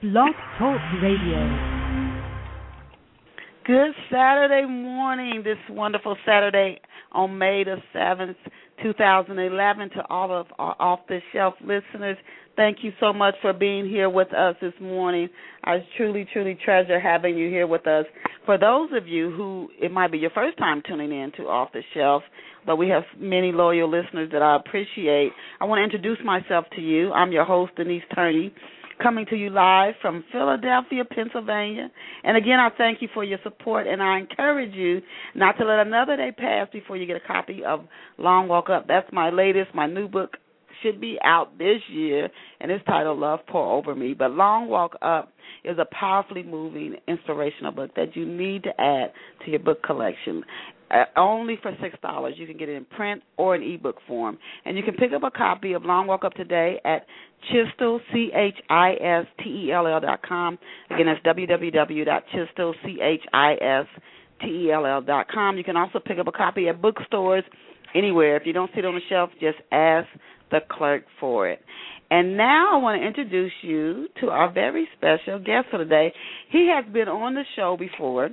Blog Talk Radio. Good Saturday morning, this wonderful Saturday on May the 7th, 2011, to all of our off the shelf listeners. Thank you so much for being here with us this morning. I truly, truly treasure having you here with us. For those of you who it might be your first time tuning in to Off the Shelf, but we have many loyal listeners that I appreciate, I want to introduce myself to you. I'm your host, Denise Turney coming to you live from Philadelphia, Pennsylvania. And again, I thank you for your support, and I encourage you not to let another day pass before you get a copy of Long Walk Up. That's my latest, my new book should be out this year, and it's titled Love Pour Over Me. But Long Walk Up is a powerfully moving, inspirational book that you need to add to your book collection. Uh, only for six dollars. You can get it in print or in ebook form, and you can pick up a copy of Long Walk Up today at Chistell C H I S T E L L dot com. Again, that's www dot Chistell C H I S T E L L dot com. You can also pick up a copy at bookstores anywhere. If you don't see it on the shelf, just ask the clerk for it. And now I want to introduce you to our very special guest for today. He has been on the show before.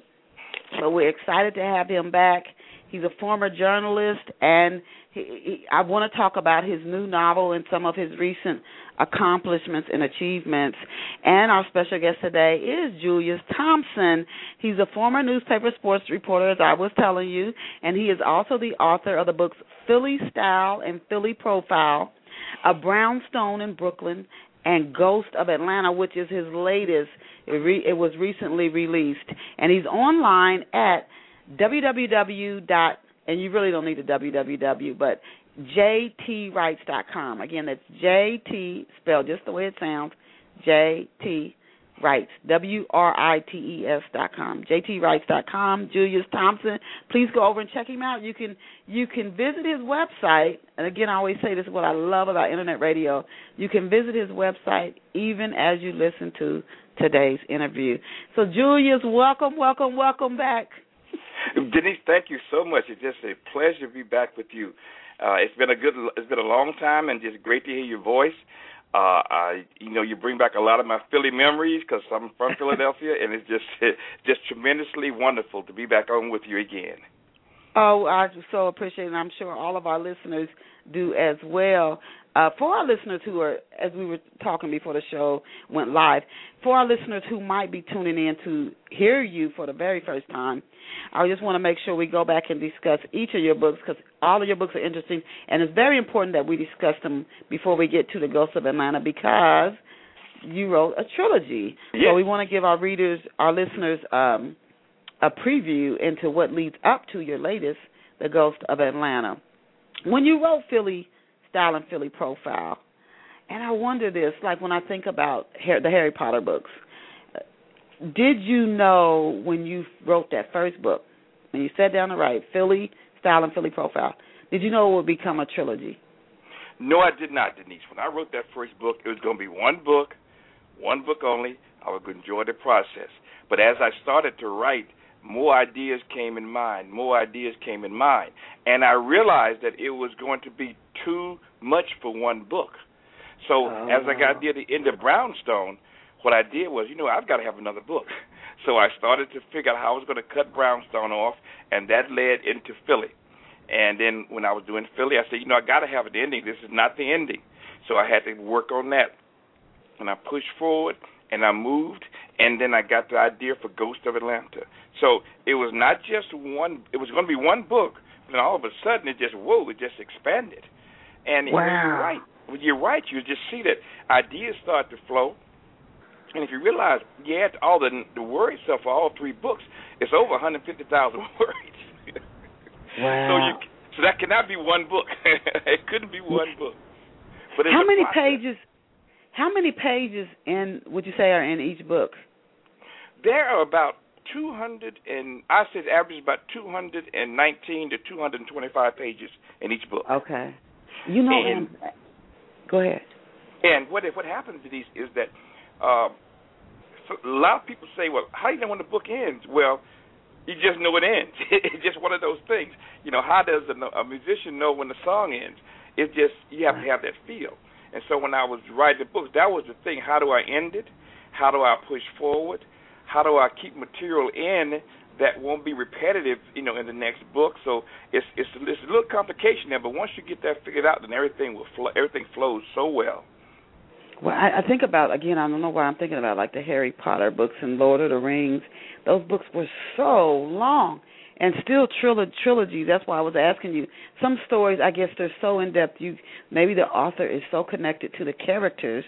So we're excited to have him back. He's a former journalist, and he, he, I want to talk about his new novel and some of his recent accomplishments and achievements. And our special guest today is Julius Thompson. He's a former newspaper sports reporter, as I was telling you, and he is also the author of the books Philly Style and Philly Profile, A Brownstone in Brooklyn, and Ghost of Atlanta, which is his latest. It, re- it was recently released, and he's online at www. dot and you really don't need the www, but jtwrites.com. Again, that's jt spelled just the way it sounds, jt Writes, W R I T E S dot com, JT Writes dot com, Julius Thompson. Please go over and check him out. You can you can visit his website, and again, I always say this is what I love about internet radio. You can visit his website even as you listen to today's interview. So, Julius, welcome, welcome, welcome back. Denise, thank you so much. It's just a pleasure to be back with you. Uh, it's been a good, it's been a long time, and just great to hear your voice. Uh, I, you know, you bring back a lot of my Philly memories because I'm from Philadelphia, and it's just just tremendously wonderful to be back on with you again. Oh, I so appreciate it. And I'm sure all of our listeners do as well. Uh, for our listeners who are, as we were talking before the show went live, for our listeners who might be tuning in to hear you for the very first time, I just want to make sure we go back and discuss each of your books because all of your books are interesting, and it's very important that we discuss them before we get to the Ghost of Atlanta because you wrote a trilogy. Yes. So we want to give our readers, our listeners, um, a preview into what leads up to your latest, The Ghost of Atlanta. When you wrote Philly Style and Philly Profile, and I wonder this, like when I think about the Harry Potter books, did you know when you wrote that first book, when you sat down to write Philly Style and Philly Profile, did you know it would become a trilogy? No, I did not, Denise. When I wrote that first book, it was going to be one book, one book only. I would enjoy the process. But as I started to write, more ideas came in mind, more ideas came in mind. And I realized that it was going to be too much for one book. So oh. as I got oh. near the end of Brownstone, what I did was, you know, I've got to have another book. So I started to figure out how I was going to cut Brownstone off, and that led into Philly. And then when I was doing Philly, I said, you know, I got to have an ending. This is not the ending. So I had to work on that. And I pushed forward, and I moved, and then I got the idea for Ghost of Atlanta. So it was not just one. It was going to be one book, and all of a sudden it just whoa, it just expanded. And wow. you're right, when you're right, you just see that ideas start to flow, and if you realize yeah, all the the word stuff for all three books, it's over 150,000 words. wow. So you so that cannot be one book. it couldn't be one book. But how many pages? How many pages in would you say are in each book? There are about 200 and I said average about 219 to 225 pages in each book. Okay. You know, and, go ahead. And what what happens to these is that um, so a lot of people say, well, how do you know when the book ends? Well, you just know it ends. it's just one of those things. You know, how does a, a musician know when the song ends? It's just you have to have that feel. And so when I was writing the books, that was the thing. How do I end it? How do I push forward? How do I keep material in that won't be repetitive, you know, in the next book? So it's it's it's a little complication there, but once you get that figured out, then everything will flow, everything flows so well. Well, I, I think about again. I don't know why I'm thinking about like the Harry Potter books and Lord of the Rings. Those books were so long and still trilo- trilogies. That's why I was asking you. Some stories, I guess, they're so in depth. You maybe the author is so connected to the characters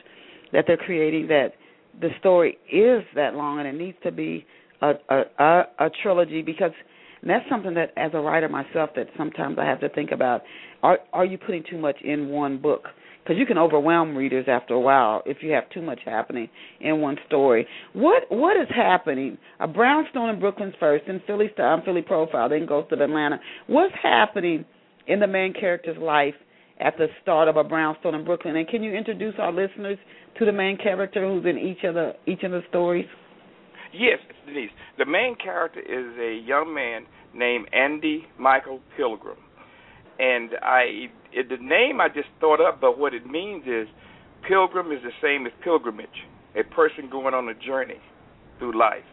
that they're creating that the story is that long, and it needs to be a a, a, a trilogy because. And that's something that, as a writer myself, that sometimes I have to think about. Are are you putting too much in one book? because you can overwhelm readers after a while if you have too much happening in one story. What what is happening? A brownstone in Brooklyn's first, and Philly style, Philly profile, then goes to Atlanta. What's happening in the main character's life at the start of a brownstone in Brooklyn? And can you introduce our listeners to the main character who's in each of the each of the stories? Yes, it's Denise. The main character is a young man named Andy Michael Pilgrim and I it, the name I just thought up, but what it means is pilgrim is the same as pilgrimage, a person going on a journey through life.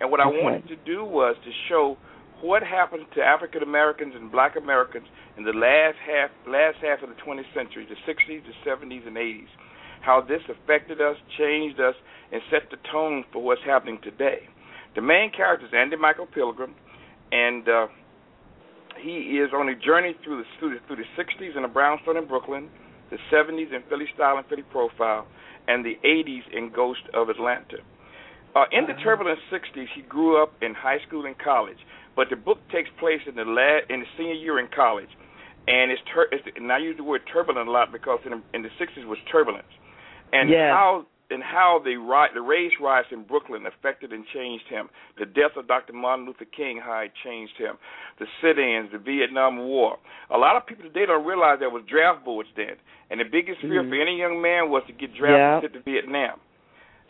And what okay. I wanted to do was to show what happened to African Americans and Black Americans in the last half last half of the 20th century, the 60s, the 70s, and 80s. How this affected us, changed us, and set the tone for what's happening today. The main character is Andy Michael Pilgrim, and uh, he is on a journey through the through the, through the 60s in a brownstone in Brooklyn, the 70s in Philly style and Philly profile, and the 80s in Ghost of Atlanta. Uh, in the turbulent 60s, he grew up in high school and college, but the book takes place in the in the senior year in college, and it's, tur- it's and I use the word turbulent a lot because in the, in the 60s was turbulence, and yes. how and how the the race riots in Brooklyn affected and changed him. The death of Dr. Martin Luther King, how it changed him. The sit-ins, the Vietnam War. A lot of people today don't realize there was draft boards then, and the biggest fear mm-hmm. for any young man was to get drafted yeah. to Vietnam.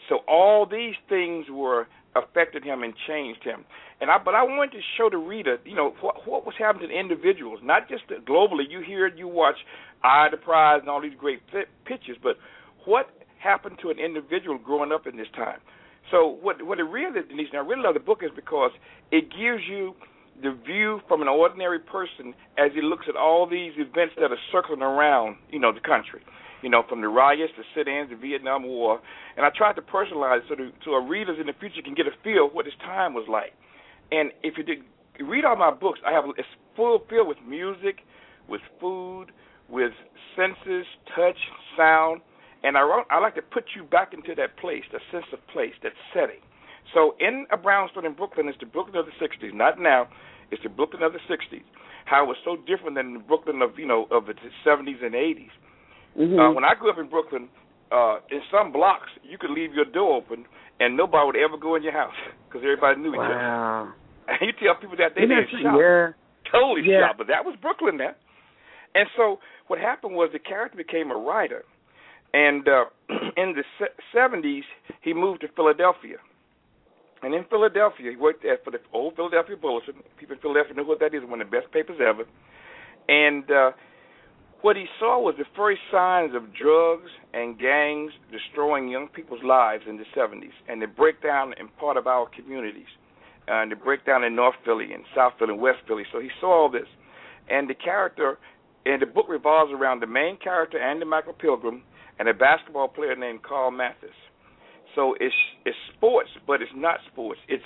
So all these things were affected him and changed him. And I, but I wanted to show the reader, you know, what, what was happening to individuals, not just globally. You hear it, you watch Eye the Prize and all these great pictures, but what happened to an individual growing up in this time. So what what it really Denise, and I really love the book is because it gives you the view from an ordinary person as he looks at all these events that are circling around, you know, the country. You know, from the riots, the sit-ins, the Vietnam War, and I tried to personalize it so, the, so our readers in the future can get a feel of what this time was like. And if you did read all my books, I have it's full filled with music, with food, with senses, touch, sound, and I, wrote, I like to put you back into that place, that sense of place, that setting. So in a brownstone in Brooklyn, it's the Brooklyn of the '60s. Not now, it's the Brooklyn of the '60s. How it was so different than the Brooklyn of you know of the '70s and '80s. Mm-hmm. Uh, when I grew up in Brooklyn, uh, in some blocks you could leave your door open and nobody would ever go in your house because everybody knew each wow. other. And you tell people that they didn't shop, yeah. totally yeah. shop, but that was Brooklyn then. And so what happened was the character became a writer and uh, in the seventies, he moved to Philadelphia. And in Philadelphia, he worked at for the old Philadelphia Bulletin. People in Philadelphia know what that is, one of the best papers ever. And uh, what he saw was the first signs of drugs and gangs destroying young people's lives in the 70s, and the breakdown in part of our communities, uh, and the breakdown in North Philly and South Philly and West Philly. So he saw all this, and the character, and the book revolves around the main character, Andy Michael Pilgrim, and a basketball player named Carl Mathis. So it's it's sports, but it's not sports. It's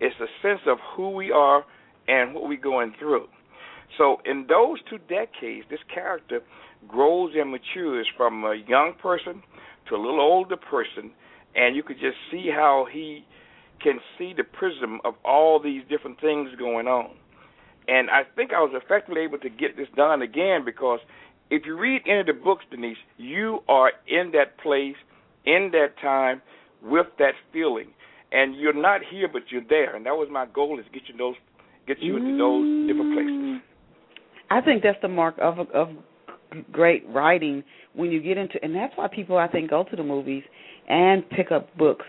it's a sense of who we are and what we're going through. So in those two decades, this character grows and matures from a young person to a little older person, and you could just see how he can see the prism of all these different things going on. And I think I was effectively able to get this done again because if you read any of the books, Denise, you are in that place, in that time, with that feeling, and you're not here, but you're there. And that was my goal: is get you those, get you into those different places. Mm. I think that's the mark of of great writing when you get into, and that's why people I think go to the movies and pick up books.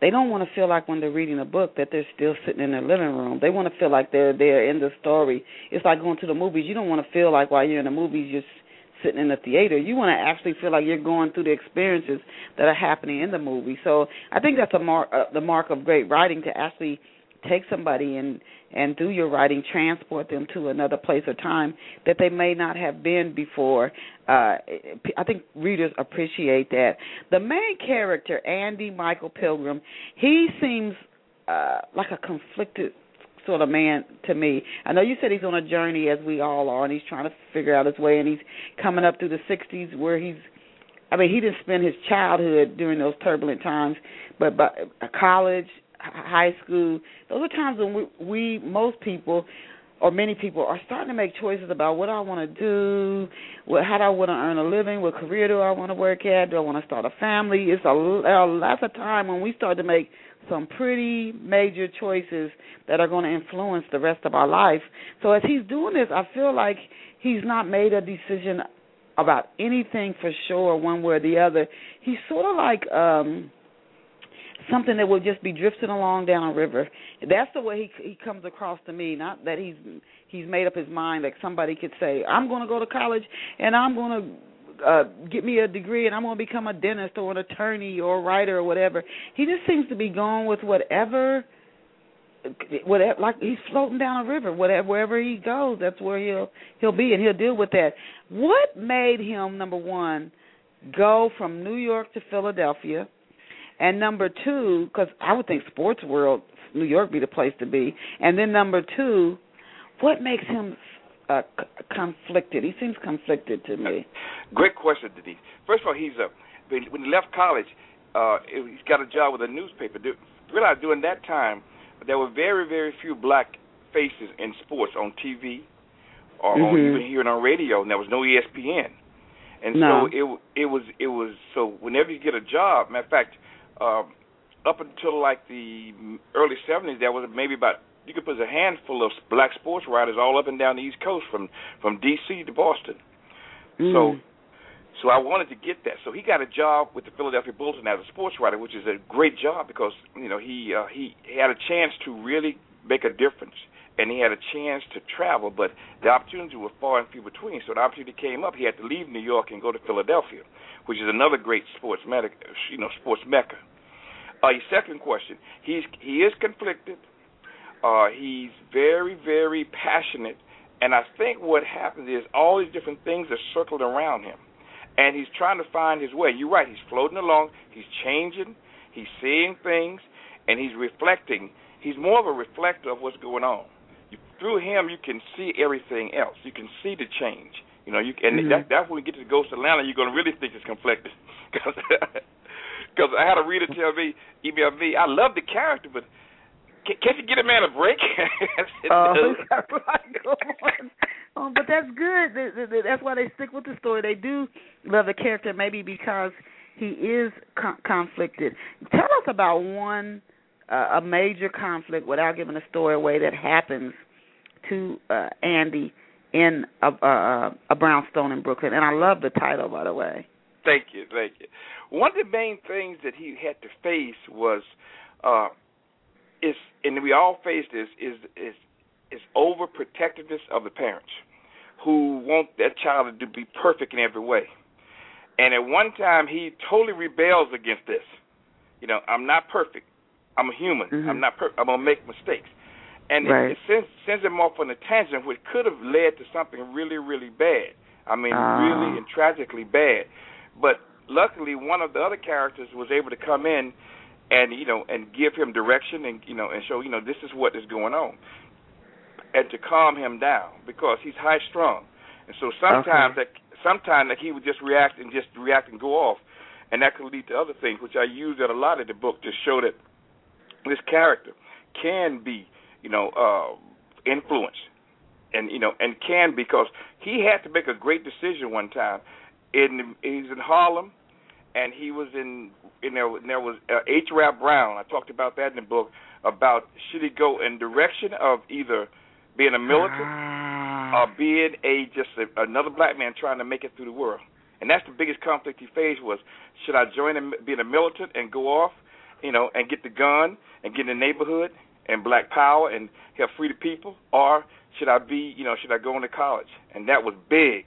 They don't want to feel like when they're reading a book that they're still sitting in their living room. They want to feel like they're there in the story. It's like going to the movies. You don't want to feel like while you're in the movies you're sitting in the theater. You want to actually feel like you're going through the experiences that are happening in the movie. So I think that's a mark, uh, the mark of great writing to actually take somebody and and through your writing transport them to another place or time that they may not have been before. Uh, I think readers appreciate that. The main character, Andy Michael Pilgrim, he seems uh, like a conflicted sort of man to me. I know you said he's on a journey as we all are, and he's trying to figure out his way, and he's coming up through the '60s where he's. I mean, he didn't spend his childhood during those turbulent times, but but uh, college, high school, those are times when we, we most people or many people are starting to make choices about what I want to do, what how do I want to earn a living, what career do I want to work at, do I want to start a family? It's a, a that's a time when we start to make some pretty major choices that are going to influence the rest of our life. So as he's doing this, I feel like he's not made a decision about anything for sure one way or the other. He's sort of like um something that will just be drifting along down a river. That's the way he he comes across to me. Not that he's he's made up his mind like somebody could say, "I'm going to go to college and I'm going to uh get me a degree and I'm going to become a dentist or an attorney or a writer or whatever. He just seems to be going with whatever whatever like he's floating down a river. Whatever wherever he goes that's where he'll he'll be and he'll deal with that. What made him number 1 go from New York to Philadelphia? And number 2 cuz I would think sports world New York be the place to be. And then number 2 what makes him uh, c- conflicted. He seems conflicted to me. Great question, Denise. First of all, he's a when he left college, uh, he's got a job with a newspaper. Realize during that time, there were very, very few black faces in sports on TV or mm-hmm. on, even hearing on radio, and there was no ESPN. And no. so it it was it was so whenever you get a job, matter of fact, um, up until like the early '70s, there was maybe about you could put a handful of black sports writers all up and down the East Coast from from D.C. to Boston. Mm. So so I wanted to get that. So he got a job with the Philadelphia Bulletin as a sports writer, which is a great job because you know he uh, he had a chance to really make a difference, and he had a chance to travel. But the opportunities were far and few between. So the opportunity came up. He had to leave New York and go to Philadelphia, which is another great sports medic, you know, sports mecca. Uh, your second question, he's he is conflicted. Uh, he's very, very passionate, and I think what happens is all these different things are circled around him, and he's trying to find his way. You're right; he's floating along, he's changing, he's seeing things, and he's reflecting. He's more of a reflector of what's going on. You, through him, you can see everything else. You can see the change. You know, you and mm-hmm. that, that's when we get to the Ghost Atlanta, you're going to really think it's conflicted, because because I had a reader tell me, email me, I love the character, but can't you get a man a break? oh, um, but that's good. That's why they stick with the story. They do love the character, maybe because he is con- conflicted. Tell us about one uh, a major conflict without giving the story away that happens to uh, Andy in a, a, a brownstone in Brooklyn. And I love the title, by the way. Thank you, thank you. One of the main things that he had to face was uh, is and we all face this is is is overprotectiveness of the parents who want their child to be perfect in every way. And at one time he totally rebels against this. You know, I'm not perfect. I'm a human. Mm-hmm. I'm not perfect. I'm gonna make mistakes. And right. it, it sends sends him off on a tangent which could have led to something really, really bad. I mean, uh. really and tragically bad. But luckily, one of the other characters was able to come in and you know and give him direction and you know and show you know this is what is going on. And to calm him down because he's high strung. And so sometimes okay. that sometimes that he would just react and just react and go off. And that could lead to other things which I use that a lot in the book to show that this character can be you know uh influenced. And you know and can because he had to make a great decision one time in he's in Harlem and he was in you know and there was uh, H. Rap Brown. I talked about that in the book about should he go in direction of either being a militant ah. or being a just a, another black man trying to make it through the world. And that's the biggest conflict he faced was should I join him being a militant and go off, you know, and get the gun and get in the neighborhood and black power and help free the people, or should I be, you know, should I go into college? And that was big,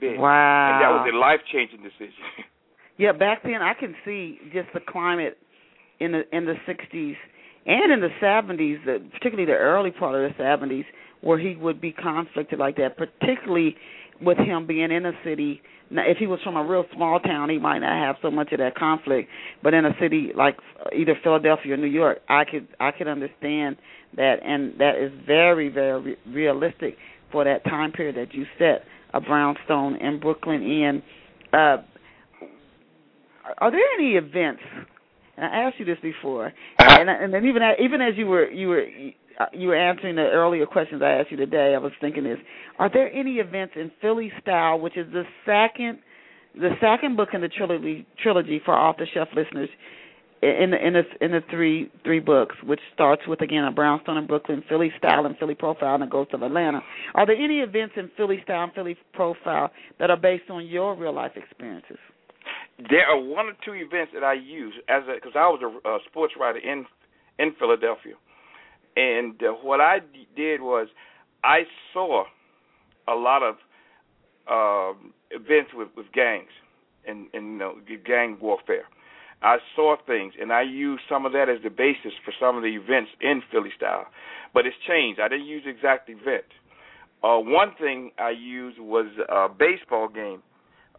big. Wow. And that was a life changing decision. yeah, back then I can see just the climate in the in the sixties and in the seventies, particularly the early part of the seventies, where he would be conflicted like that, particularly with him being in a city. Now, if he was from a real small town, he might not have so much of that conflict. But in a city like either Philadelphia or New York, I could I could understand that, and that is very very realistic for that time period that you set a brownstone in Brooklyn in. Uh, are there any events? And I asked you this before, uh-huh. and, and then even even as you were you were you were answering the earlier questions I asked you today, I was thinking this: Are there any events in Philly Style, which is the second the second book in the trilogy trilogy for off the shelf listeners? in the in the in the three three books, which starts with again a brownstone in Brooklyn, Philly style, and Philly profile, and a ghost of Atlanta. Are there any events in Philly style and Philly profile that are based on your real life experiences? There are one or two events that I use as because I was a, a sports writer in in Philadelphia, and uh, what I d- did was I saw a lot of uh, events with with gangs and and you know gang warfare I saw things, and I used some of that as the basis for some of the events in Philly style. But it's changed. I didn't use the exact event. Uh, one thing I used was a baseball game.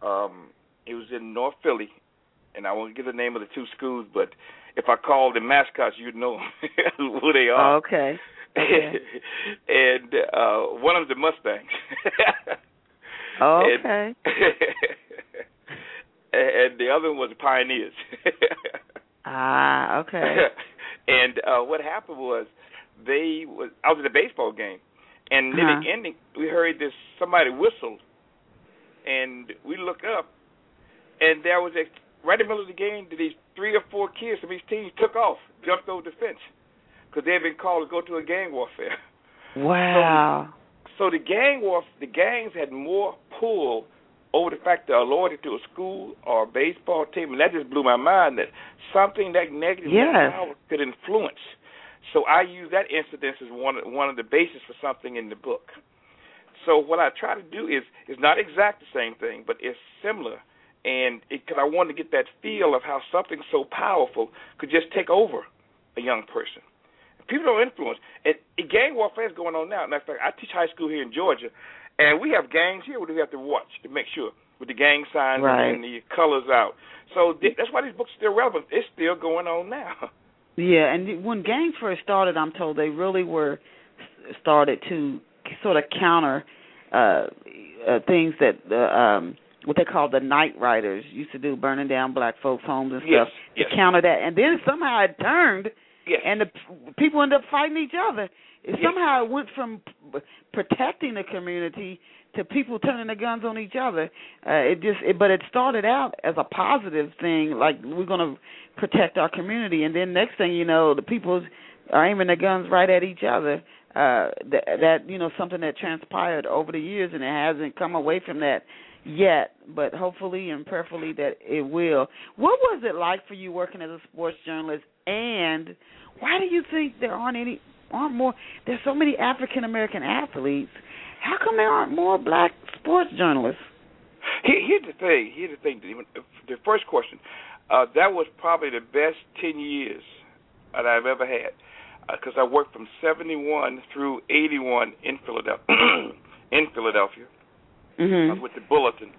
Um, it was in North Philly, and I won't give the name of the two schools, but if I called the mascots, you'd know who they are. Oh, okay. okay. and uh, one of them's the Mustangs. okay. And, and the other one was the Pioneers. ah, okay. and uh what happened was they was I was at a baseball game, and near uh-huh. the ending we heard this somebody whistled, and we look up, and there was a right in the middle of the game these three or four kids from each team took off, jumped over the fence, because they had been called to go to a gang warfare. Wow. So, so the gang war, the gangs had more pull over the fact that I loyalty to a school or a baseball team, and that just blew my mind that something that negative yes. could influence. So I use that incident as one one of the basis for something in the book. So what I try to do is is not exact the same thing, but it's similar, and because I wanted to get that feel of how something so powerful could just take over a young person. People don't influence. And, and gang warfare is going on now. In fact, I teach high school here in Georgia, and we have gangs here we have to watch to make sure with the gang signs right. and the colors out. So th- that's why these books are still relevant. It's still going on now. Yeah, and when gangs first started, I'm told they really were started to sort of counter uh, uh things that the um what they call the night riders used to do, burning down black folks' homes and stuff yes. to counter that. And then somehow it turned, yes. and the people ended up fighting each other. It Yes. somehow it went from protecting the community to people turning their guns on each other. Uh, it just, it, but it started out as a positive thing, like we're going to protect our community, and then next thing you know, the people are aiming their guns right at each other. Uh, that, that you know something that transpired over the years, and it hasn't come away from that yet. But hopefully and prayerfully that it will. What was it like for you working as a sports journalist, and why do you think there aren't any aren't more? There's so many African American athletes. How come there aren't more black sports journalists? Here's the thing. Here's the thing. The first question. Uh, that was probably the best ten years that I've ever had, because uh, I worked from '71 through '81 in Philadelphia. in Philadelphia, mm-hmm. uh, with the Bulletin,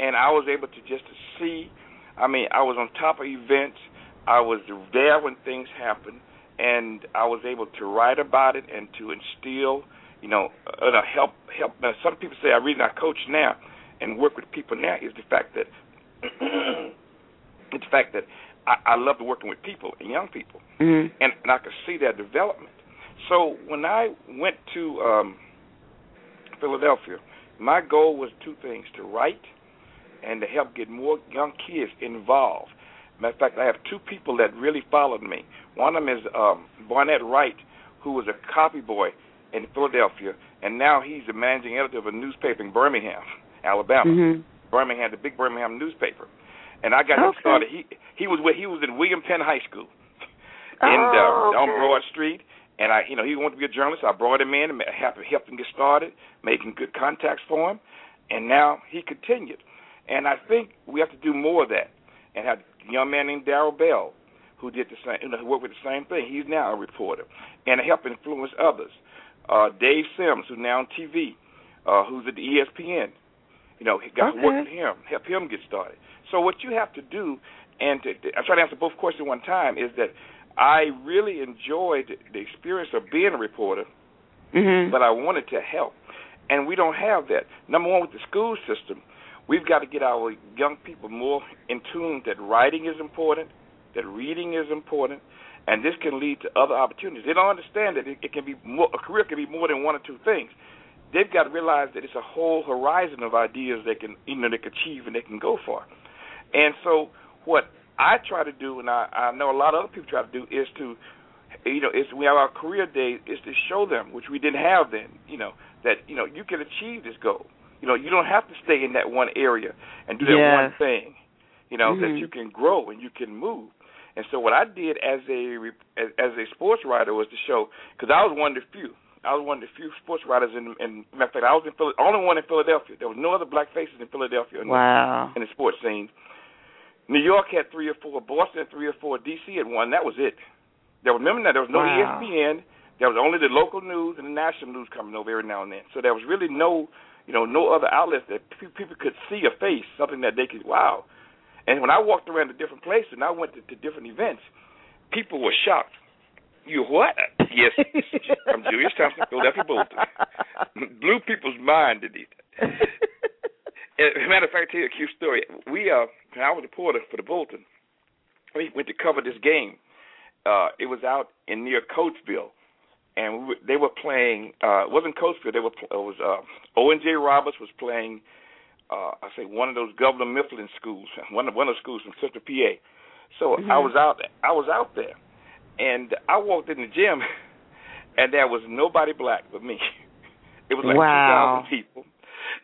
and I was able to just to see. I mean, I was on top of events. I was there when things happened, and I was able to write about it and to instill, you know, uh, help help. Now, some people say I reason I coach now and work with people now is the fact that it's the fact that I, I love working with people and young people, mm-hmm. and, and I could see their development. So when I went to um, Philadelphia, my goal was two things: to write and to help get more young kids involved. Matter of fact, I have two people that really followed me. One of them is um, Barnett Wright, who was a copy boy in Philadelphia, and now he's the managing editor of a newspaper in Birmingham, Alabama. Mm-hmm. Birmingham, the big Birmingham newspaper. And I got okay. him started. He he was with, he was in William Penn High School, oh, in uh, okay. on Broad Street. And I, you know, he wanted to be a journalist. I brought him in and helped him get started, making good contacts for him. and now he continued. And I think we have to do more of that. And have a young man named Darrell Bell, who did the same, you know, who worked with the same thing. He's now a reporter, and help influence others. Uh, Dave Sims, who's now on TV, uh, who's at the ESPN. You know, got okay. to work with him, help him get started. So what you have to do, and to, to, I try to answer both questions at one time, is that I really enjoyed the experience of being a reporter, mm-hmm. but I wanted to help, and we don't have that. Number one, with the school system, we've got to get our young people more in tune that writing is important, that reading is important, and this can lead to other opportunities. They don't understand that it, it can be more, a career can be more than one or two things. They've got to realize that it's a whole horizon of ideas they can you know they can achieve and they can go for. And so what I try to do, and I, I know a lot of other people try to do, is to, you know, is we have our career day is to show them, which we didn't have then, you know, that you know you can achieve this goal. You know, you don't have to stay in that one area and do that yes. one thing. You know, mm-hmm. that you can grow and you can move. And so what I did as a as, as a sports writer was to show because I was one of the few. I was one of the few sports writers in. in matter of fact, I was in Philly, only one in Philadelphia. There was no other black faces in Philadelphia. In wow. The, in the sports scene, New York had three or four, Boston had three or four, DC had one. That was it. There was remember that there was no wow. ESPN. There was only the local news and the national news coming over every now and then. So there was really no, you know, no other outlets that people could see a face, something that they could wow. And when I walked around to different places and I went to, to different events, people were shocked. You what? Yes, I'm Julius Thompson, Philadelphia Bulletin. Blew people's mind, did he? As a matter of fact, I'll tell you a cute story. We, uh, when I was a reporter for the Bulletin, we went to cover this game. Uh, it was out in near Coatesville, and we were, they were playing. Uh, it wasn't Coatesville. They were. It was uh, Owen J. Roberts was playing. Uh, I say one of those Governor Mifflin schools, one of one of the schools from Central PA. So mm-hmm. I was out. I was out there, and I walked in the gym, and there was nobody black but me. It was like wow. 2,000 people.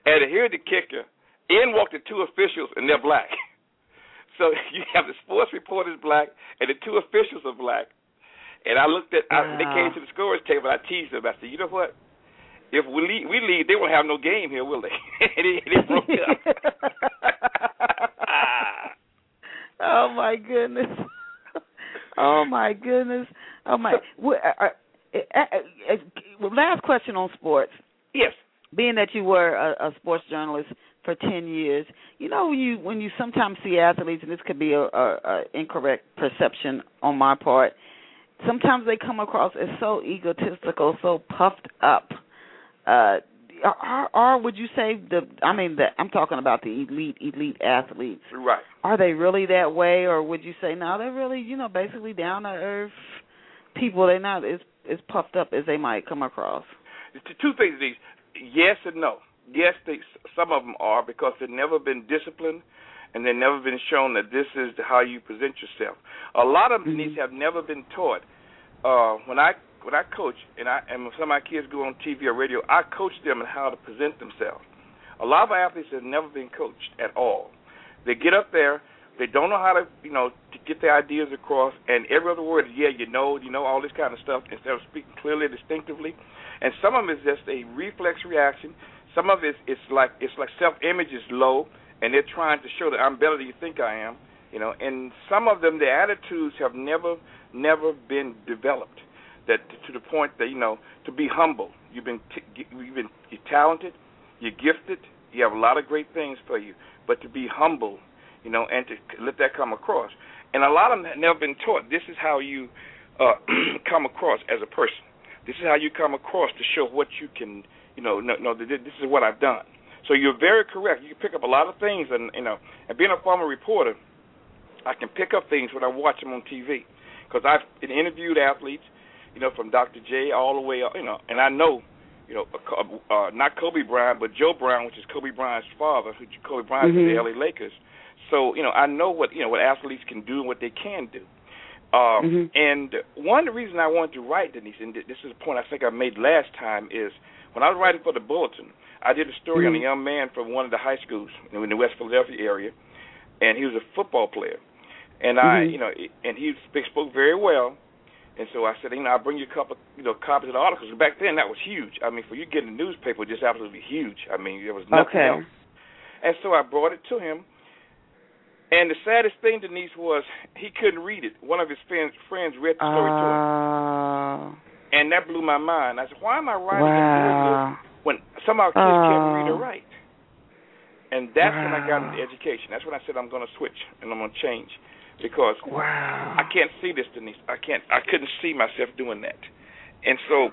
And here's the kicker in walked the two officials, and they're black. So you have the sports reporters black, and the two officials are black. And I looked at, wow. I, they came to the scores table. And I teased them. I said, you know what? If we leave, we leave, they won't have no game here, will they? and they, they broke up. oh my goodness. Oh my goodness. Oh my. Uh, uh, uh, last question on sports. Yes. Being that you were a, a sports journalist for ten years, you know when you when you sometimes see athletes, and this could be a, a, a incorrect perception on my part. Sometimes they come across as so egotistical, so puffed up. Uh, or, or would you say the? I mean, the, I'm talking about the elite, elite athletes. Right. Are they really that way, or would you say no? They're really, you know, basically down to earth people. They're not as as puffed up as they might come across. Two things. These yes and no. Yes, they, some of them are because they've never been disciplined and they've never been shown that this is how you present yourself. A lot of mm-hmm. have never been taught. Uh, when I when I coach and I and when some of my kids go on TV or radio, I coach them on how to present themselves. A lot of our athletes have never been coached at all. They get up there, they don't know how to you know to get their ideas across, and every other word is yeah, you know, you know, all this kind of stuff instead of speaking clearly, distinctively. And some of them is just a reflex reaction. Some of it is like it's like self image is low, and they're trying to show that I'm better than you think I am. You know, and some of them, their attitudes have never, never been developed. That to the point that you know to be humble. You've been t- you've been you're talented, you're gifted, you have a lot of great things for you, but to be humble, you know, and to let that come across. And a lot of them have never been taught. This is how you uh, come across as a person. This is how you come across to show what you can, you know, no, no, this is what I've done. So you're very correct. You can pick up a lot of things, and you know, and being a former reporter, I can pick up things when I watch them on TV, because I've interviewed athletes, you know, from Dr. J all the way up, you know, and I know, you know, uh, not Kobe Bryant, but Joe Bryant, which is Kobe Bryant's father, who Kobe Bryant mm-hmm. the LA Lakers. So you know, I know what you know what athletes can do and what they can do. Um, mm-hmm. And one of the reasons I wanted to write Denise, and this is a point I think I made last time, is when I was writing for the Bulletin, I did a story mm-hmm. on a young man from one of the high schools in the West Philadelphia area, and he was a football player, and I, mm-hmm. you know, and he spoke very well, And so I said, you know, I'll bring you a couple, you know, copies of the articles. Back then, that was huge. I mean, for you getting a newspaper, just absolutely huge. I mean, there was nothing okay. else. And so I brought it to him. And the saddest thing, Denise, was he couldn't read it. One of his friends friends read the story uh, to him, Oh. And that blew my mind. I said, "Why am I writing Wow. when some of our kids can't oh. read Oh. or write?" And that's when I got into education. That's when I said I'm going to switch and I'm going to change because Wow. I can't see this, Denise. I can't. I couldn't see myself doing that. And so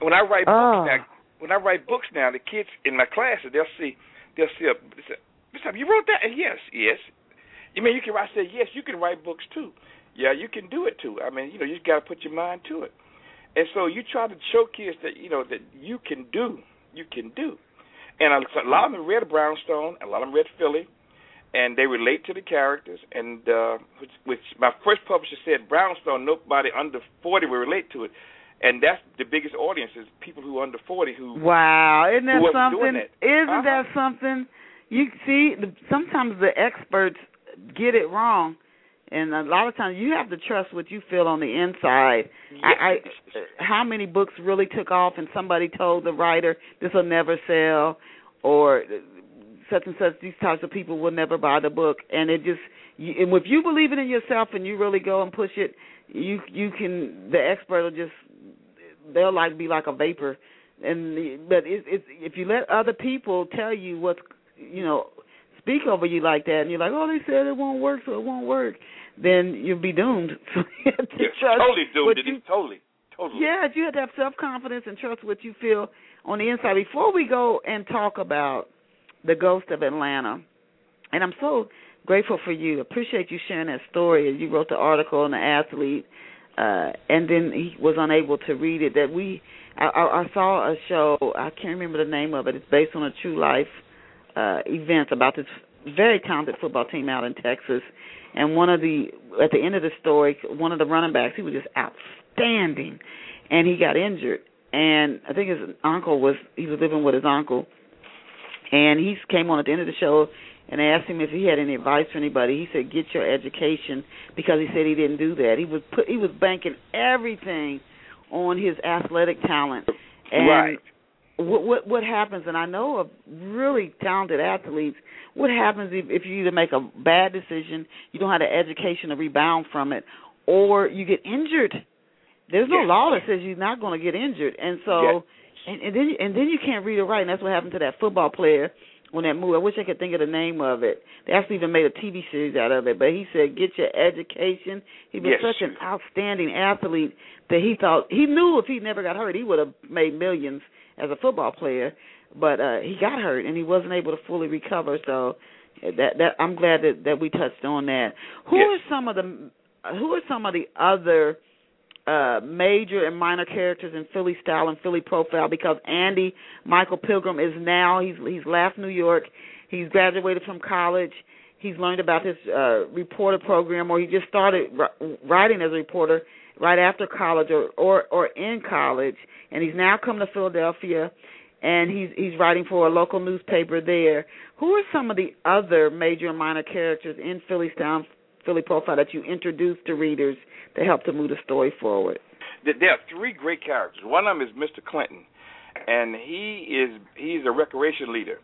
when I write Oh. books now, when I write books now, the kids in my classes they'll see they'll see a Mr. You wrote that? And yes, yes. You mean you can? I said yes. You can write books too. Yeah, you can do it too. I mean, you know, you just got to put your mind to it. And so you try to show kids that you know that you can do. You can do. And a, a lot of them read Brownstone. A lot of them read Philly and they relate to the characters. And uh, which, which my first publisher said, Brownstone, nobody under forty will relate to it, and that's the biggest audience is people who are under forty who. Wow, isn't that something? Isn't Uh-huh. that something? You see, the, sometimes the experts get it wrong, and a lot of times you have to trust what you feel on the inside. I, I how many books really took off, and somebody told the writer this will never sell, or such and such. These types of people will never buy the book, and it just. You, and if you believe it in yourself and you really go and push it, you you can. The expert will just they'll like be like a vapor and the, but it's it's if you let other people tell you what's you know speak over you like that and you're like oh they said it won't work so it won't work then you'll be doomed. So you have to You're trust totally doomed. you, totally, totally. yeah you have to have self confidence and trust what you feel on the inside. Before we go and talk about the ghost of atlanta and i'm so grateful for you. Appreciate you sharing that story. You wrote the article on the athlete uh and then he was unable to read it. That we I, I I saw a show I can't remember the name of it. It's based on a true life uh event about this very talented football team out in Texas and one of the at the end of the story one of the running backs he was just outstanding and he got injured and I think his uncle was he was living with his uncle and he came on at the end of the show and asked him if he had any advice for anybody. He said, "Get your education," because he said he didn't do that. He was put, he was banking everything on his athletic talent. And Right. What what what happens? And I know of really talented athletes. What happens if, if you either make a bad decision, you don't have the education to rebound from it, or you get injured? There's no Yes. law that says you're not going to get injured, and so Yes. and, and then and then you can't read or write, and that's what happened to that football player on that movie. I wish I could think of the name of it. They actually even made a TV series out of it. But he said, "Get your education." He was Yes. such an outstanding athlete that he thought he knew if he never got hurt, he would have made millions as a football player. But uh he got hurt and he wasn't able to fully recover. So that that I'm glad that that we touched on that. Who Yes. are some of the who are some of the other uh major and minor characters in Philly style and Philly profile because Andy Michael Pilgrim is now he's he's left New York. He's graduated from college. He's learned about this uh reporter program or he just started ri- writing as a reporter right after college or or or in college and he's now come to Philadelphia and he's he's writing for a local newspaper there. Who are some of the other major and minor characters in Philly style Philly profile that you introduce to readers to help to move the story forward? There there are three great characters. One of them is Mr. Clinton, and he is he's a recreation leader,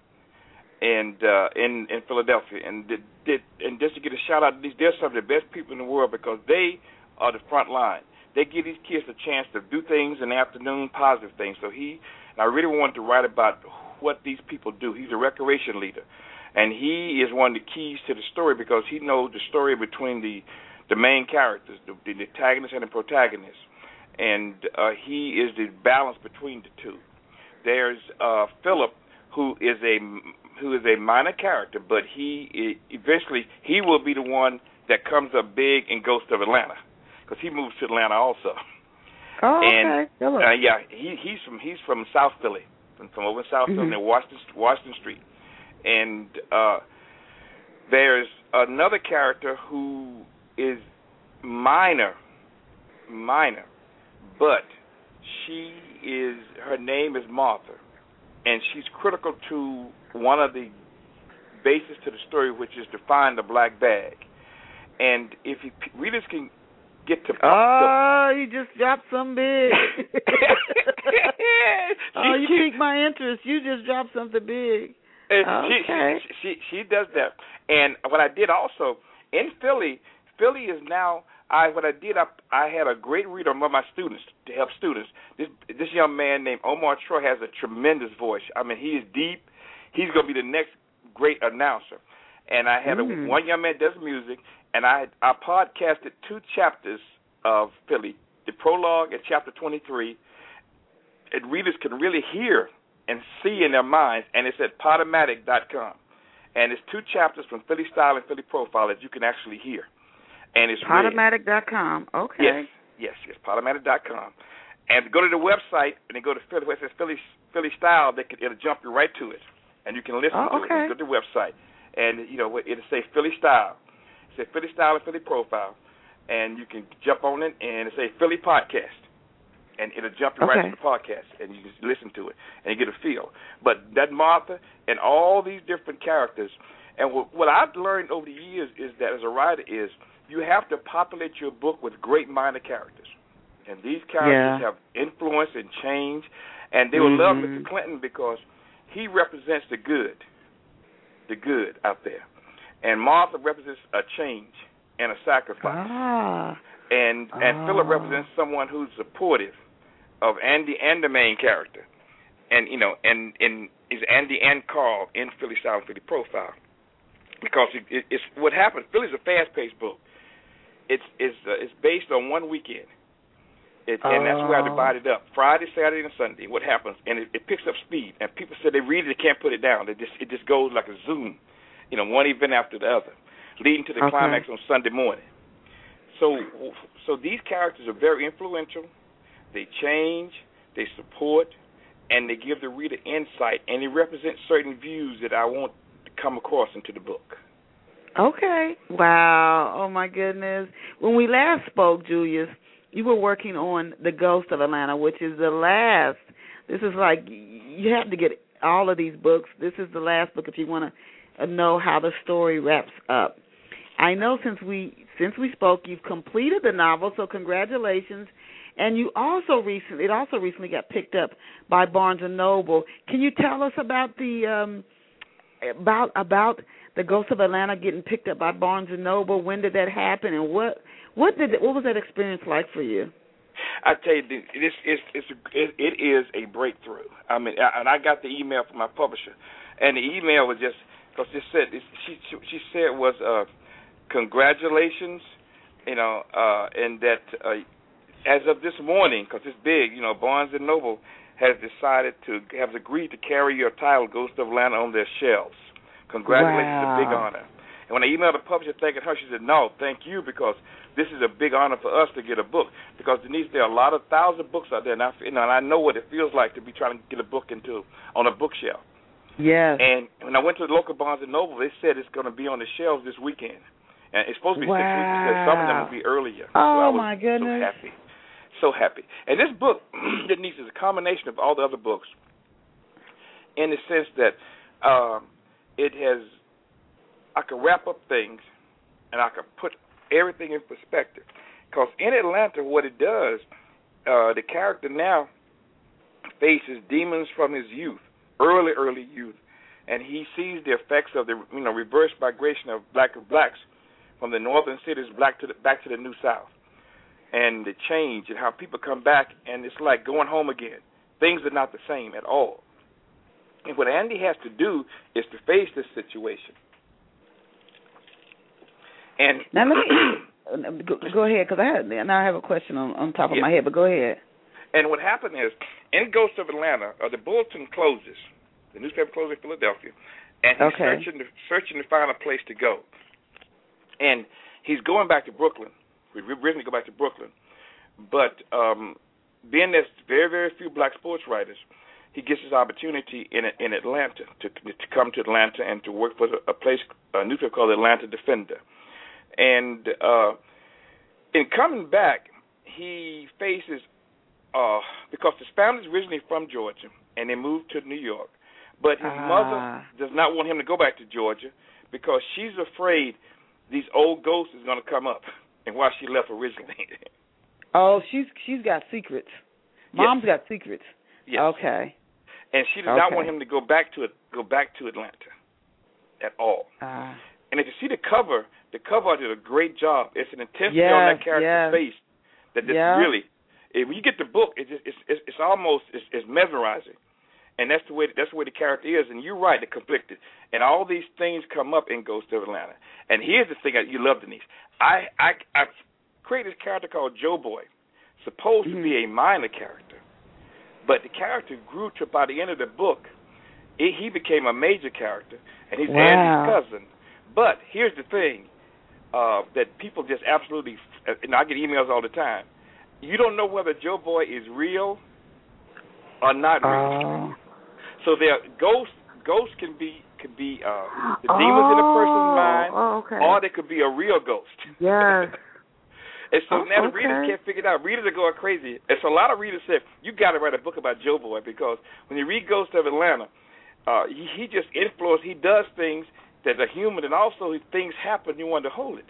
and uh, in in Philadelphia. And did, did and just to get a shout out, these they're some of the best people in the world because they are the front line. They give these kids a chance to do things in the afternoon, positive things. So he, and I really wanted to write about what these people do. He's a recreation leader, and he is one of the keys to the story because he knows the story between the the main characters, the, the antagonist and the protagonist, and uh, he is the balance between the two. There's uh, Philip, who is a who is a minor character, but he eventually he will be the one that comes up big in Ghost of Atlanta, because he moves to Atlanta also. Oh, And, okay. Uh, yeah, he he's from he's from South Philly, from, from over in South Philly Mhm. near Washington Washington Street, and uh, there's another character who is minor, minor, but she is her name is Martha, and she's critical to one of the bases to the story, which is to find the black bag. And if you, readers can get to. Oh, you just dropped some big. oh, you piqued my interest. You just dropped something big. Okay. She, she, she she does that, and what I did also in Philly, Philly is now. I what I did I I had a great reader among my students to help students. This this young man named Omar Troy has a tremendous voice. I mean, he is deep. He's going to be the next great announcer. And I had Mm. a one young man does music, and I I podcasted two chapters of Philly, the prologue and chapter twenty three. And readers can really hear and see in their minds, and it's at Podomatic.com. And it's two chapters from Philly Style and Philly Profile that you can actually hear. And it's read. Podomatic.com. Okay. Yes, yes, yes, Podomatic.com. And go to the website and then go to Philly, where it says Philly, Philly Style, they can, it'll jump you right to it. And you can listen Oh, to okay. it. Go to the website. And, you know, it'll say Philly Style. It says Philly Style and Philly Profile. And you can jump on it and say Philly Podcast. And it'll jump you right Okay. to the podcast and you just listen to it and you get a feel. But that Martha and all these different characters and what, what I've learned over the years is that as a writer is you have to populate your book with great minor characters. And these characters Yeah. have influence and change and they will love Mhm. Mr. Clinton because he represents the good. The good out there. And Martha represents a change and a sacrifice Ah. and and Ah. Philip represents someone who's supportive of Andy and the main character, and you know, and and is Andy and Carl in Philly Style Philly Profile, because it, it, it's what happened. Philly's a fast-paced book. It's it's uh, it's based on one weekend. It, and that's where I Oh. divide it up: Friday, Saturday, and Sunday. What happens, and it, it picks up speed. And people say they read it, they can't put it down. It just it just goes like a zoom, you know, one event after the other, leading to the Okay. climax on Sunday morning. So, so these characters are very influential. They change, they support, and they give the reader insight, and they represent certain views that I want to come across into the book. Okay. Wow. Oh my goodness. When we last spoke, Julius, you were working on The Ghost of Atlanta, which is the last. This is like you have to get all of these books. This is the last book if you want to know how the story wraps up. I know since we since we spoke, you've completed the novel, so congratulations. And you also recently it also recently got picked up by Barnes and Noble. Can you tell us about the um about about the Ghost of Atlanta getting picked up by Barnes and Noble? When did that happen, and what what did what was that experience like for you? I tell you, this it's it's it, it is a breakthrough. I mean, I- and I got the email from my publisher, and the email was just because it said she she she said was uh congratulations, you know, uh and that uh as of this morning, because it's big, you know, Barnes and Noble has decided to has agreed to carry your title, Ghost of Atlanta, on their shelves. Congratulations, Wow. a big honor. And when I emailed the publisher thanking her, she said, "No, thank you, because this is a big honor for us to get a book. Because Denise, there are a lot of thousand books out there, and I, you know, and I know what it feels like to be trying to get a book into on a bookshelf. Yes. And when I went to the local Barnes and Noble, they said it's going to be on the shelves this weekend, and it's supposed to be six weeks. Said some of them will be earlier. Oh, so I was my goodness. So happy, so happy. And this book, Denise, is a combination of all the other books, in the sense that um, it has. I can wrap up things, and I can put everything in perspective. Because in Atlanta, what it does, uh, the character now faces demons from his youth, early, early youth, and he sees the effects of the you know reverse migration of black blacks from the northern cities back to the back to the new south, and the change and how people come back, and it's like going home again. Things are not the same at all. And what Andy has to do is to face this situation. And now let me go, go ahead because I had now I have a question on on top of Yeah. my head, but go ahead. And what happened is, in Ghost of Atlanta, uh, the bulletin closes. The newspaper closes in Philadelphia, and he's Okay. searching to, searching to find a place to go. And he's going back to Brooklyn. We originally go back to Brooklyn, but um, being there's very very few black sports writers, he gets his opportunity in in Atlanta to to come to Atlanta and to work for a place a newspaper called Atlanta Defender. And uh, in coming back, he faces uh, because his family's originally from Georgia and they moved to New York. But his Ah. mother does not want him to go back to Georgia because she's afraid these old ghosts is going to come up and why she left originally. oh, she's she's got secrets. Mom's yes. got secrets. Yes. Okay. And she does okay. not want him to go back to it, go back to Atlanta at all. Uh, and if you see the cover, the cover did a great job. It's an intensity yes, on that character's yes. face that just yeah. really. When you get the book, it's just, it's, it's it's almost it's, it's mesmerizing, and that's the way that's the way the character is. And you're right, the conflicted, and all these things come up in Ghost of Atlanta. And here's the thing that you love, Denise. I I I created this character called Joe Boy, supposed mm-hmm. to be a minor character, but the character grew to by the end of the book, it, he became a major character, and he's wow. Andy's cousin. But here's the thing uh, that people just absolutely, and I get emails all the time. You don't know whether Joe Boy is real or not real. Uh, so there, ghosts ghosts can be could be uh, the demons in a person's mind, oh, okay. or they could be a real ghost. Yes. and so oh, now the okay. readers can't figure it out. Readers are going crazy. And so a lot of readers said, "You got to write a book about Joe Boy because when you read Ghost of Atlanta, uh, he, he just influences He does things that are human, and also things happen. You want to hold it.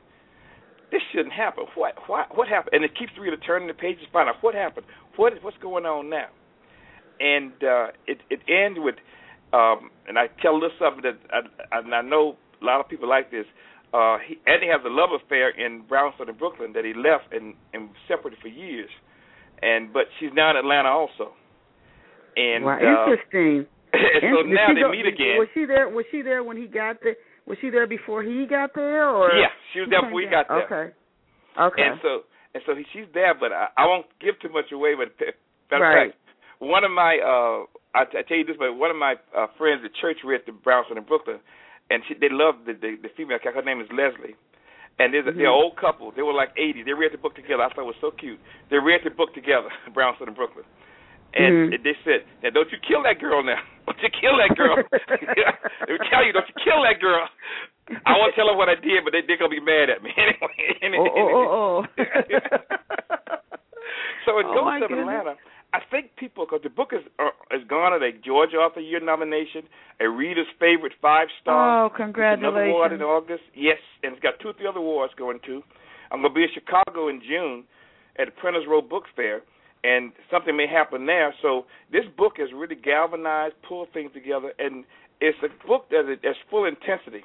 This shouldn't happen. What what what happened? And it keeps the reader turning the pages, find out what happened. What what's going on now? And uh, it it ends with, um, and I tell this something that I, I, I know a lot of people like this. Uh, he, Eddie has a love affair in Brownstone in Brooklyn that he left and and separated for years, and but she's now in Atlanta also. And wow, uh, interesting. so now they go, meet again. Was she there? Was she there when he got there? Was she there before he got there, or Yeah, she was there before he got there. Okay. Okay. And so and so he, she's there, but I, I won't give too much away. But matter right. fact, one of my uh, I, I tell you this, but one of my uh, friends at church read the Brownstone in Brooklyn, and she, they loved the, the the female cat. Her name is Leslie. And there's a, mm-hmm. they're an old couple. They were like 80. They read the book together. I thought it was so cute. They read the book together, Brownstone in Brooklyn. And mm-hmm. they said, "Now don't you kill that girl now. Don't you kill that girl. they would tell you, don't you kill that girl. I won't tell her what I did, but they, they're to be mad at me. anyway. oh, oh, oh, oh. so in oh, Ghost of Atlanta, I think people, because the book is uh, is garnered a Georgia Author Year nomination, a Reader's Favorite Five Star. Oh, congratulations. Another award in August. Yes, and it's got two or three other awards going too. I'm going to be in Chicago in June at the Printers Row Book Fair and something may happen there. So this book has really galvanized, pulled things together, and it's a book that is that's full intensity,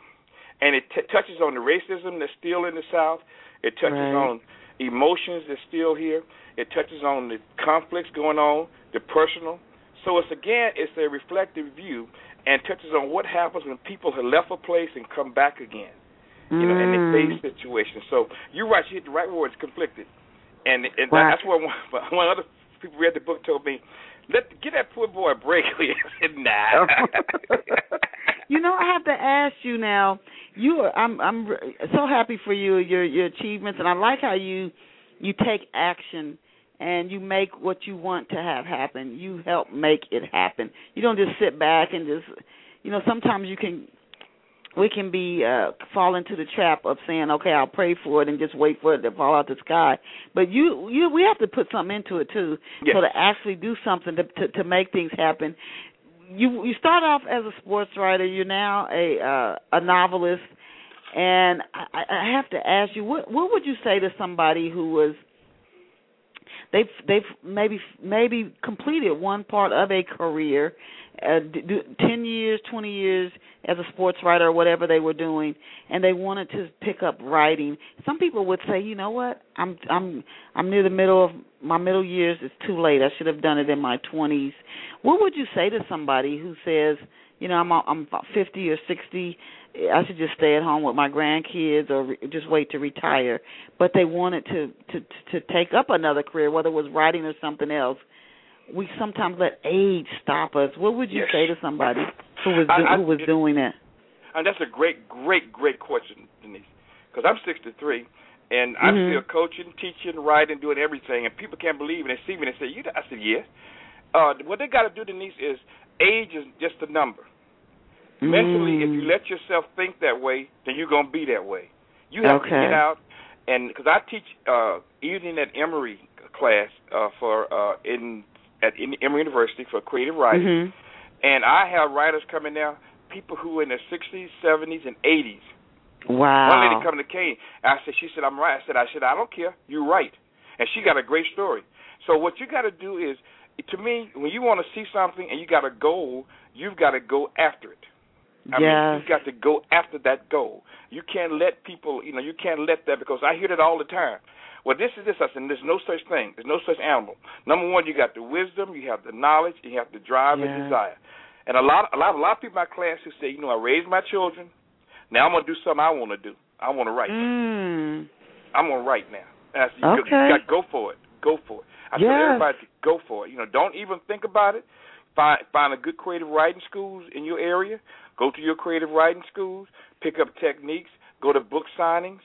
and it t- touches on the racism that's still in the South. It touches right. on emotions that's still here. It touches on the conflicts going on, the personal. So it's again, it's a reflective view, and touches on what happens when people have left a place and come back again. You know, mm. and they face situations. So you're right. You hit the right words. Conflicted. And and wow. that's what one, one other people read the book told me, let get that poor boy a break. Said, nah. you know, I have to ask you now. You are, I'm I'm so happy for you your your achievements, and I like how you you take action and you make what you want to have happen. You help make it happen. You don't just sit back and just you know. Sometimes you can we can be uh fall into the trap of saying okay i'll pray for it and just wait for it to fall out the sky. But you you we have to put something into it too yes. so to actually do something to, to to make things happen. You you start off as a sports writer. You're now a uh a novelist. And i i have to ask you what what would you say to somebody who was they've they've maybe maybe completed one part of a career uh, do, 10 years, 20 years as a sports writer or whatever they were doing and they wanted to pick up writing. Some people would say, "You know what? I'm I'm I'm near the middle of my middle years. It's too late. I should have done it in my 20s." What would you say to somebody who says, "You know, I'm I'm 50 or 60. I should just stay at home with my grandkids or re- just wait to retire." But they wanted to to to take up another career, whether it was writing or something else we sometimes let age stop us. What would you yes. say to somebody who was do, I, who was doing that? And that's a great, great, great question, Denise. Because I'm 63, and mm-hmm. I'm still coaching, teaching, writing, doing everything, and people can't believe it. They see me and they say, "You?" I said, "Yes." Uh, what they got to do, Denise, is age is just a number. Mm. Mentally, if you let yourself think that way, then you're gonna be that way. You have okay. to get out, and because I teach uh, evening at Emory class uh, for uh, in at Emory University for creative writing, mm-hmm. and I have writers coming now, people who are in their 60s, 70s, and 80s, Wow. One lady come to Kane. I said, she said, I'm right. I said, I said, I don't care. You're right. And she got a great story. So what you got to do is, to me, when you want to see something and you got a goal, you've got to go after it. I yes. mean, you've got to go after that goal. You can't let people, you know, you can't let that because I hear that all the time. Well, this is this. I said, there's no such thing. There's no such animal. Number one, you got the wisdom, you have the knowledge, you have the drive yes. and desire. And a lot, a lot, a lot of people in my class who say, you know, I raised my children. Now I'm gonna do something I want to do. I want to write. Mm. I'm gonna write now. And I said, okay. you got to go for it. Go for it. I yes. tell everybody to go for it. You know, don't even think about it. Find find a good creative writing schools in your area. Go to your creative writing schools. Pick up techniques. Go to book signings.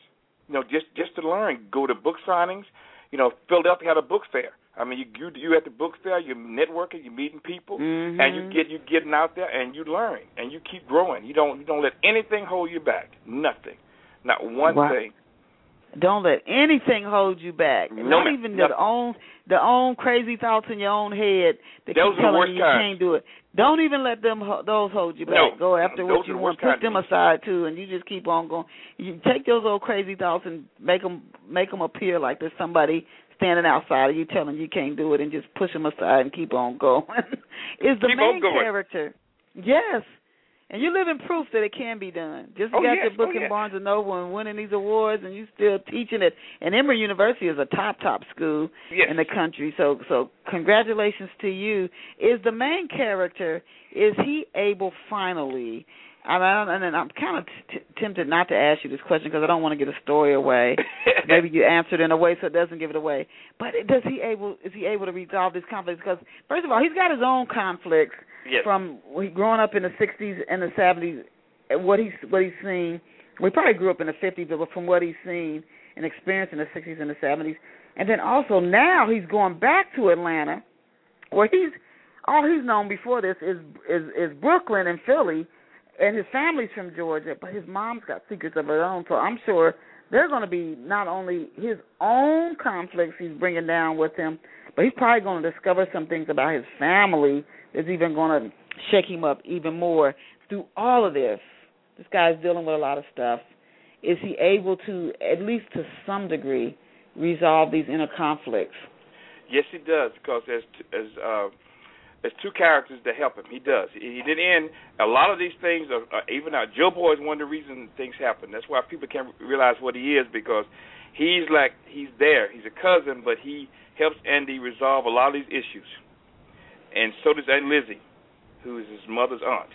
You know, just just to learn. Go to book signings. You know, Philadelphia had a book fair. I mean, you you you at the book fair, you're networking, you're meeting people, mm-hmm. and you get you getting out there and you learn and you keep growing. You don't you don't let anything hold you back. Nothing, not one wow. thing. Don't let anything hold you back. No, Not even Nothing. the own the own crazy thoughts in your own head that Those keep telling you you kinds. can't do it. Don't even let them ho- those hold you back. No. Go after Those what you want. Put them aside too, and you just keep on going. You take those old crazy thoughts and make them make them appear like there's somebody standing outside of you telling you can't do it, and just push them aside and keep on going. Is the Keep main character? Yes. And you're living proof that it can be done. Just Oh, got yes. your book Oh, in yes. Barnes and Noble and winning these awards, and you still teaching it. And Emory University is a top top school Yes. in the country. So so congratulations to you. Is the main character is he able finally? I mean, and I'm kind of t- tempted not to ask you this question because I don't want to give a story away. Maybe you answered in a way so it doesn't give it away. But does he able is he able to resolve these conflicts? Because first of all, he's got his own conflicts yes. from growing up in the '60s and the '70s. and What he's what he's seen. We probably grew up in the '50s, but from what he's seen and experienced in the '60s and the '70s, and then also now he's going back to Atlanta, where he's all he's known before this is is is Brooklyn and Philly, and his family's from Georgia, but his mom's got secrets of her own. So I'm sure they're going to be not only his own conflicts he's bringing down with him, but he's probably going to discover some things about his family that's even going to shake him up even more through all of this. This guy's dealing with a lot of stuff. Is he able to, at least to some degree, resolve these inner conflicts? Yes, he does because there's as uh, there's two characters that help him. He does. He, he did end a lot of these things. Are, are even now, Joe Boy is one of the reasons things happen. That's why people can't realize what he is because he's like he's there. He's a cousin, but he helps Andy resolve a lot of these issues. And so does Aunt Lizzie, who is his mother's aunt.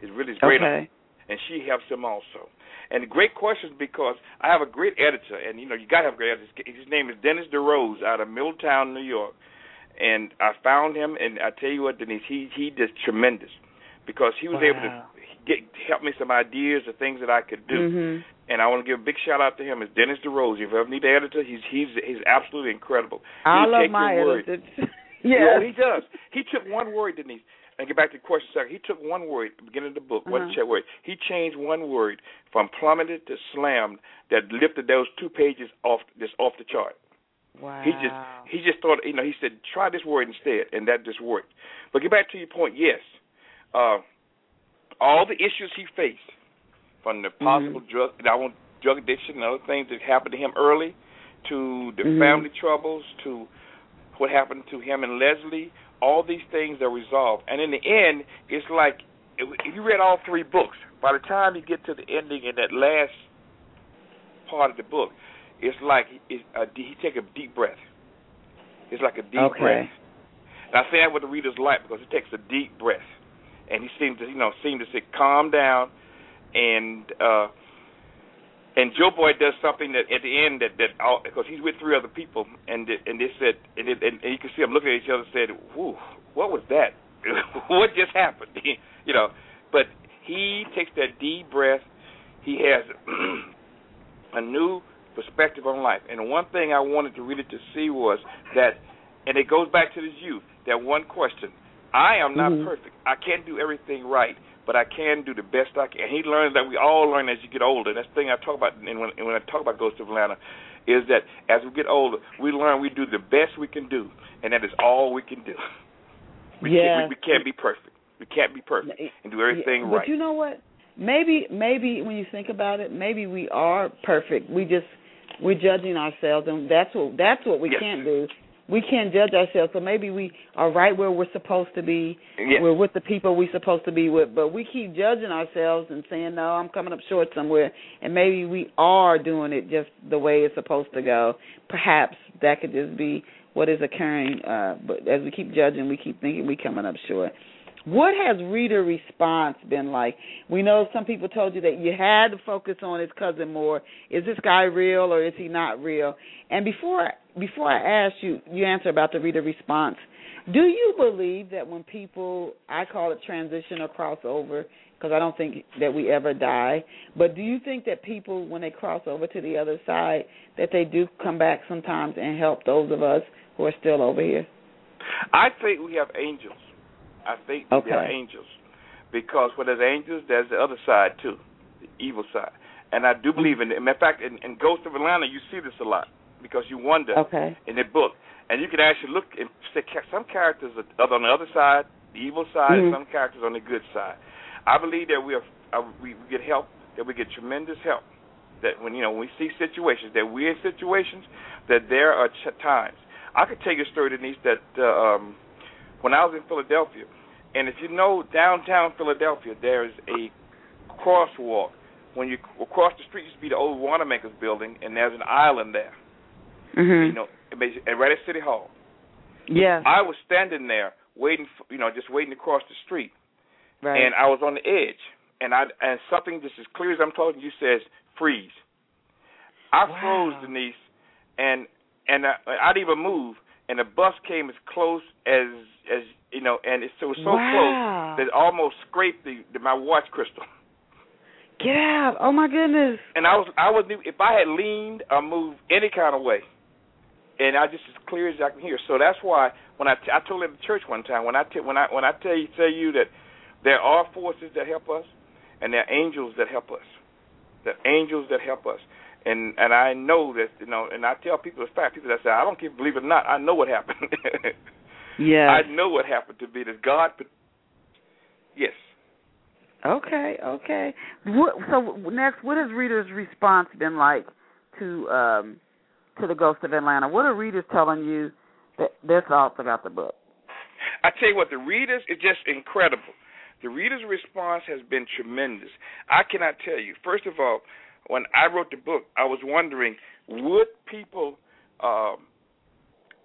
Is really his great aunt, and she helps him also. And great questions because I have a great editor, and you know you got to have a great editor. His name is Dennis DeRose out of Middletown, New York and I found him, and I tell you what, Denise, he he did tremendous because he was able to get help me some ideas of things that I could do. Mhm. And I want to give a big shout out to him. Is Dennis DeRose. If you ever need an editor, he's he's he's absolutely incredible. I He'll love take my your word. editors. Yeah, yes. he does. He took one word, Denise. And get back to the question second. He took one word at the beginning of the book, one Uh-huh. check word. He changed one word from plummeted to slammed that lifted those two pages off just off the chart. Wow. He just he just thought you know he said try this word instead and that just worked. But get back to your point. Yes, uh, all the issues he faced from the possible drug I want drug addiction and other things that happened to him early, to the Mhm. family troubles, to what happened to him and Leslie. All these things are resolved, and in the end, it's like if you read all three books. By the time you get to the ending in that last part of the book, it's like it's a, he take a deep breath. It's like a deep Okay. breath. And I say that with the readers like because it takes a deep breath, and he seems to you know seem to say calm down, and uh and Joe Boy does something that at the end that that all because he's with three other people and and they said and, it, and, and you can see them looking at each other and said, "Whoo, what was that? what just happened?" you know, but he takes that deep breath. He has a new perspective on life. And one thing I wanted to read it to see was that, and it goes back to this youth, that one question. I am not Mhm. perfect. I can't do everything right, but I can do the best I can. And he learns that we all learn as you get older. That's the thing I talk about, and when, and when I talk about Ghost of Atlanta, is that as we get older, we learn we do the best we can do, and that is all we can do. We, Yes. can't, we, we can't be perfect. We can't be perfect and do everything Yeah, right. But you know what? maybe maybe when you think about it, maybe we are perfect. We just we're judging ourselves, and that's what that's what we yes. can't do. We can't judge ourselves. So maybe we are right where we're supposed to be. Yes. We're with the people we're supposed to be with, but we keep judging ourselves and saying, "No, I'm coming up short somewhere." And maybe we are doing it just the way it's supposed to go. Perhaps that could just be what is occurring. Uh, but as we keep judging, we keep thinking we're coming up short. What has reader response been like? We know some people told you that you had to focus on his cousin more. Is this guy real or is he not real? And before before I ask you, you answer about the reader response. Do you believe that when people, I call it transition or crossover, because I don't think that we ever die, but do you think that people, when they cross over to the other side, that they do come back sometimes and help those of us who are still over here? I think we have angels I think okay. they're angels because where there's angels, there's the other side too, the evil side. And I do believe in it. In fact, in, in Ghost of Atlanta, you see this a lot because you wonder okay. in the book, and you can actually look and see some characters are on the other side, the evil side, mm-hmm. and some characters on the good side. I believe that we are uh, we get help, that we get tremendous help. That when you know when we see situations, that we're in situations, that there are ch- times. I could tell you a story, Denise, that uh, um, when I was in Philadelphia, and if you know downtown Philadelphia, there's a crosswalk. When you across the street used to be the old Wanamaker's building, and there's an island there. Mm-hmm. You know, and right at City Hall. Yeah. I was standing there waiting, for, you know, just waiting to cross the street, right. and I was on the edge, and I and something just as clear as I'm talking you says freeze. I wow. froze, Denise, and and I, I didn't even move, and the bus came as close as as you know, and it, it was so wow. close that it almost scraped the, the my watch crystal. Get out! Oh my goodness! And I was I was if I had leaned or moved any kind of way, and I just as clear as I can hear. So that's why when I, t- I told in the church one time when I t- when I when I tell you tell you that there are forces that help us, and there are angels that help us. Are angels that help us and and I know that you know, and I tell people it's fact. People that say I don't care, believe it or not, I know what happened. yeah, I know what happened to be that God. Yes. Okay, okay. What, so next, what has readers' response been like to um to the Ghost of Atlanta? What are readers telling you that their thoughts about the book? I tell you what, the readers is just incredible. The readers' response has been tremendous. I cannot tell you. First of all, when I wrote the book, I was wondering would people um,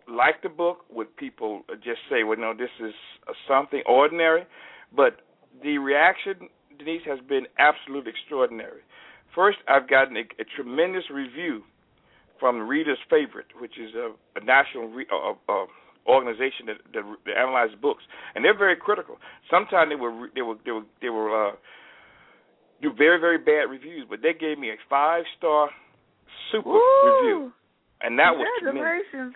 like the book? Would people just say, "Well, no, this is something ordinary"? But the reaction, Denise, has been absolutely extraordinary. First, I've gotten a, a tremendous review from Reader's Favorite, which is a, a national re, uh, uh, organization that, that, that analyzes books, and they're very critical. Sometimes they were they were they were they were uh, do very very bad reviews, but they gave me a five star super Ooh. review, and that was tremendous.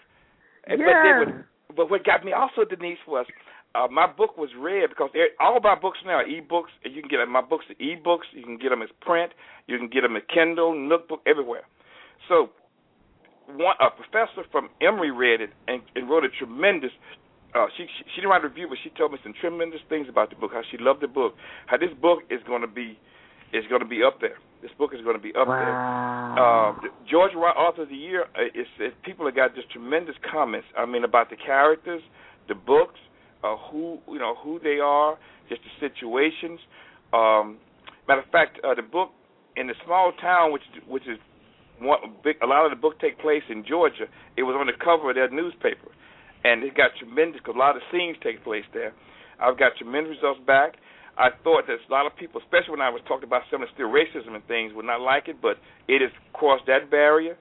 And, yeah. But they would, but what got me also Denise was uh, my book was read because all of my books now are e-books, and you can get my books are e-books. You can get them as print. You can get them as Kindle, Nookbook, everywhere. So, one a professor from Emory read it and, and wrote a tremendous. Uh, she, she she didn't write a review, but she told me some tremendous things about the book. How she loved the book. How this book is going to be is going to be up there. This book is going to be up wow. there. Uh, George Wright Author of the Year uh, is, is people have got just tremendous comments. I mean about the characters, the books, uh, who you know who they are, just the situations. Um, matter of fact, uh, the book in the small town, which which is one big, a lot of the book take place in Georgia. It was on the cover of their newspaper, and it got tremendous because a lot of scenes take place there. I've got tremendous results back. I thought that a lot of people, especially when I was talking about some of the still racism and things, would not like it, but it has crossed that barrier.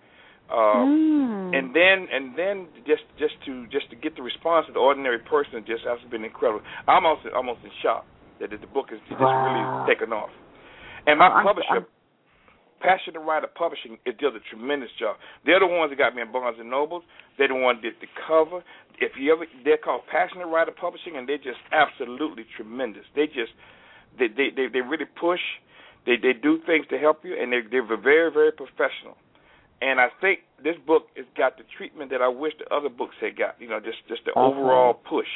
mm. Um, And then, and then, just just to just to get the response of the ordinary person, just has been incredible. I'm almost almost in shock that the book is just wow. really taken off. And my I'm, publisher, I'm, Passionate Writer Publishing, it does a tremendous job. They're the ones that got me in Barnes and Nobles. They're the ones that did the cover. If you ever, they're called Passionate Writer Publishing, and they're just absolutely tremendous. They just, they they they, they really push. They they do things to help you, and they they're very very professional. And I think this book has got the treatment that I wish the other books had got. You know, just just the Okay. overall push.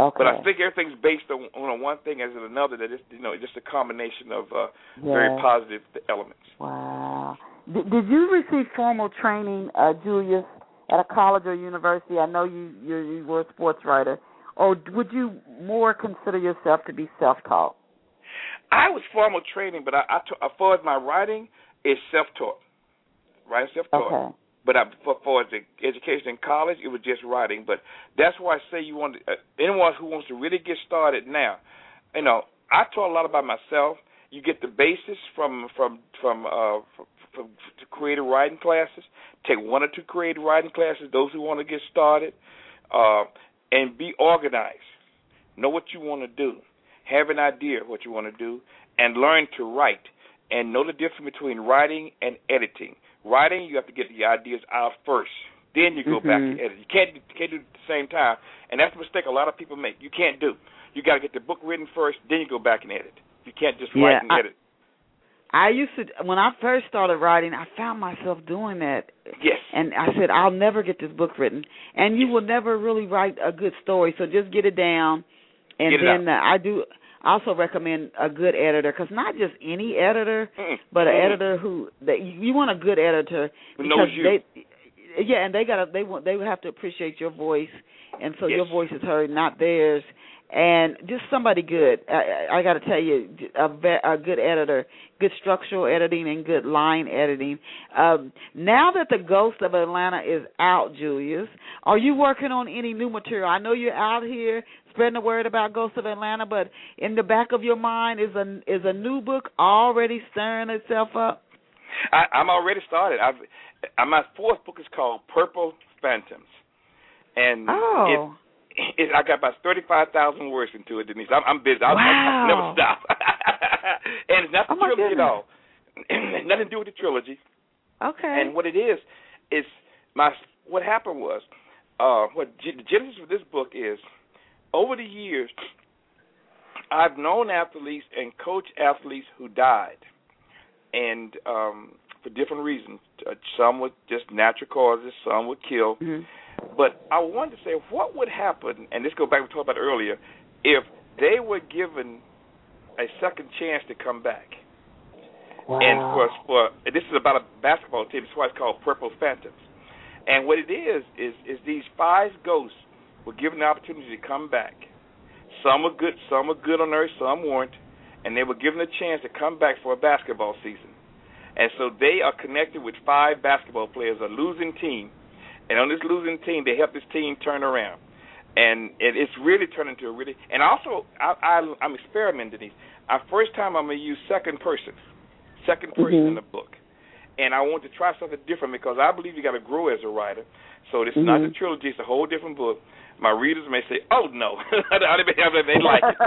Okay. But I think everything's based on, on one thing as in another. That it's you know just a combination of uh, yes. very positive elements. Wow. Did, did you receive formal training, uh, Julius, at a college or university? I know you you, you were a sports writer, or would you more consider yourself to be self-taught? I was formal training, but I, I t- as far as my writing is self-taught. Right, self-taught. Okay. But I, for, for the education in college, it was just writing. But that's why I say you want uh, anyone who wants to really get started now. You know, I taught a lot about myself. You get the basis from from from uh, from, from creative writing classes. Take one or two creative writing classes. Those who want to get started, uh, and be organized. Know what you want to do. Have an idea of what you want to do, and learn to write. And know the difference between writing and editing writing, you have to get the ideas out first. Then you go mm-hmm. back and edit. You can't you can't do it at the same time, and that's a mistake a lot of people make. You can't do. You got to get the book written first, then you go back and edit. You can't just yeah, write and I, edit. I used to when I first started writing, I found myself doing that. Yes. And I said, I'll never get this book written, and you will never really write a good story. So just get it down, and get then uh, I do also recommend a good editor because not just any editor, Mm-mm. but an editor who that you want a good editor because knows you. they yeah, and they gotta they want they would have to appreciate your voice, and so Yes. your voice is heard, not theirs. And just somebody good. I, I got to tell you, a, a good editor, good structural editing, and good line editing. Um, now that the Ghost of Atlanta is out, Julius, are you working on any new material? I know you're out here spreading the word about Ghost of Atlanta, but in the back of your mind is a is a new book already stirring itself up. I, I'm already started. I've uh, my fourth book is called Purple Phantoms, and Oh, it, it, I got about thirty-five thousand words into it, Denise. I'm, I'm busy. I, I, I never stop. and it's not the Oh, trilogy at all. Nothing to do with the trilogy. okay. And what it is is my what happened was uh what the genesis of this book is over the years I've known athletes and coached athletes who died and um for different reasons uh, some with just natural causes some were killed Mhm. but I wanted to say what would happen and this goes back to what we talked about earlier if they were given a second chance to come back Wow. and for for this is about a basketball team. That's why it's called Purple Phantoms. And what it is is is these five ghosts were given the opportunity to come back. Some were good, some were good on earth, some weren't, and they were given a chance to come back for a basketball season. And so they are connected with five basketball players, a losing team, and on this losing team, they help this team turn around. And it, it's really turned into a really. And also, I, I, I'm experimenting these. Our first time, I'm gonna use second person second person Mhm. in the book. And I want to try something different because I believe you got to grow as a writer. So this is not the trilogy; it's a whole different book. My readers may say, "Oh no, I may have they like it."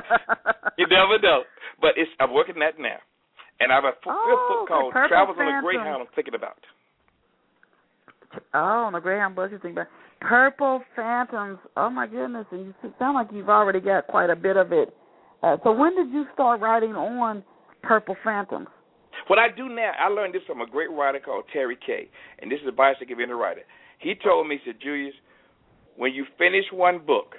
You never know. But it's I'm working that now, and I have a Oh, book called "Travels on a Greyhound." I'm thinking about. Oh, on the Greyhound bus you think about Purple Phantoms. Oh my goodness! And you sound like you've already got quite a bit of it. Uh, so when did you start writing on Purple Phantoms? What I do now, I learned this from a great writer called Terry Kay, and this is advice I give any writer. He told me, he said, Julius, when you finish one book,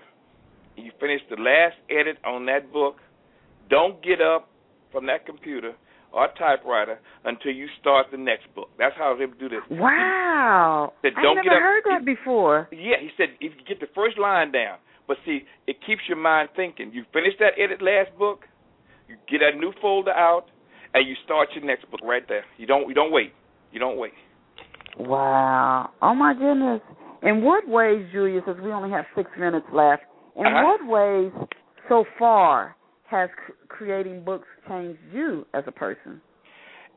you finish the last edit on that book, don't get up from that computer or typewriter until you start the next book. That's how they do this. Wow! That I don't never get up- heard that before. Yeah, he said if you get the first line down, but see, it keeps your mind thinking. You finish that edit last book, you get a new folder out, and you start your next book right there. You don't you don't wait. You don't wait. Wow! Oh my goodness! In what ways, Julius, as we only have six minutes left, in Uh-huh. what ways so far has creating books changed you as a person?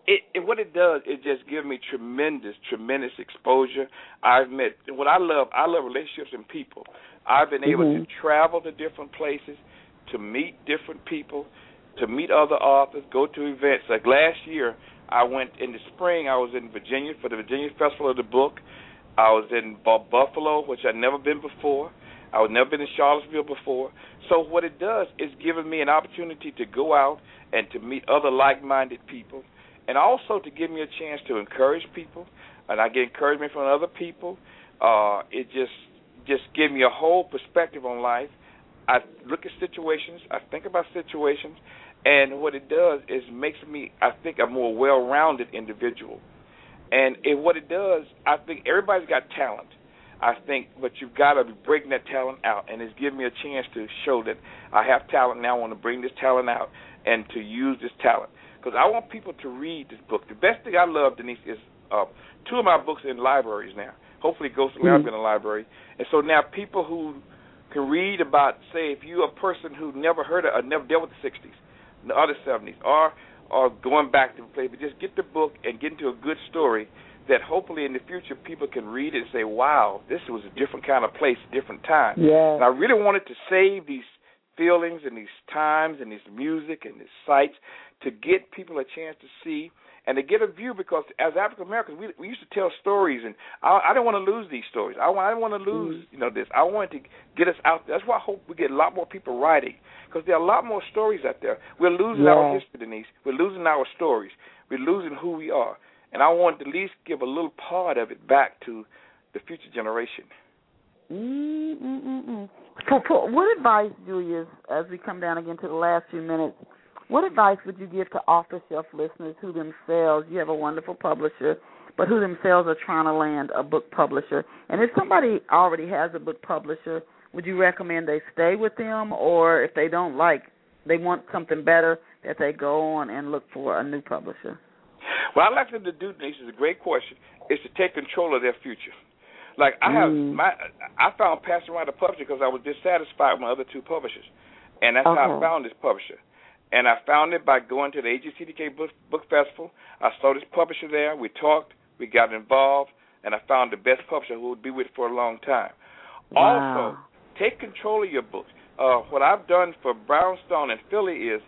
It, it what it does it just gives me tremendous tremendous exposure. I've met what I love. I love relationships and people. I've been able Mhm. to travel to different places, to meet different people, to meet other authors, go to events. Like last year, I went in the spring. I was in Virginia for the Virginia Festival of the Book. I was in Bu- Buffalo, which I'd never been before. I had never been in Charlottesville before. So what it does is giving me an opportunity to go out and to meet other like-minded people, and also to give me a chance to encourage people. And I get encouragement from other people. Uh, it just just gives me a whole perspective on life. I look at situations, I think about situations, and what it does is makes me, I think, a more well-rounded individual. And it, what it does, I think everybody's got talent. I think, but you've got to be breaking that talent out, and it's giving me a chance to show that I have talent now. I want to bring this talent out and to use this talent because I want people to read this book. The best thing I love, Denise, is uh, two of my books in libraries now. Hopefully, Ghost of mm-hmm. in a library, and so now people who can read about, say, if you're a person who never heard of, or never dealt with the '60s, the other '70s, or or going back to the play, but just get the book and get into a good story that hopefully in the future people can read it and say, "Wow, this was a different kind of place, different time." Yeah. And I really wanted to save these feelings and these times and this music and these sights to get people a chance to see and to get a view because as African Americans we we used to tell stories and I, I didn't want to lose these stories. I, I didn't want to lose mm-hmm. you know this. I wanted to get us out there. That's why I hope we get a lot more people writing because there are a lot more stories out there. We're losing yeah. our history, Denise. We're losing our stories. We're losing who we are. And I wanted to at least give a little part of it back to the future generation. Mm-mm-mm. For, for what advice, Julius, as we come down again to the last few minutes, what advice would you give to off the shelf listeners who themselves, you have a wonderful publisher, but who themselves are trying to land a book publisher? And if somebody already has a book publisher, would you recommend they stay with them, or if they don't like, they want something better, that they go on and look for a new publisher? What I'd like them to do, Denise, is a great question, is to take control of their future. Like I have mm. my, I found Passionate Writer Publisher because I was dissatisfied with my other two publishers, and that's okay. how I found this publisher. And I found it by going to the AJC Decatur Book, Book Festival. I saw this publisher there. We talked. We got involved, and I found the best publisher who would be with for a long time. Wow. Also, take control of your books. Uh, what I've done for Brownstone and Philly is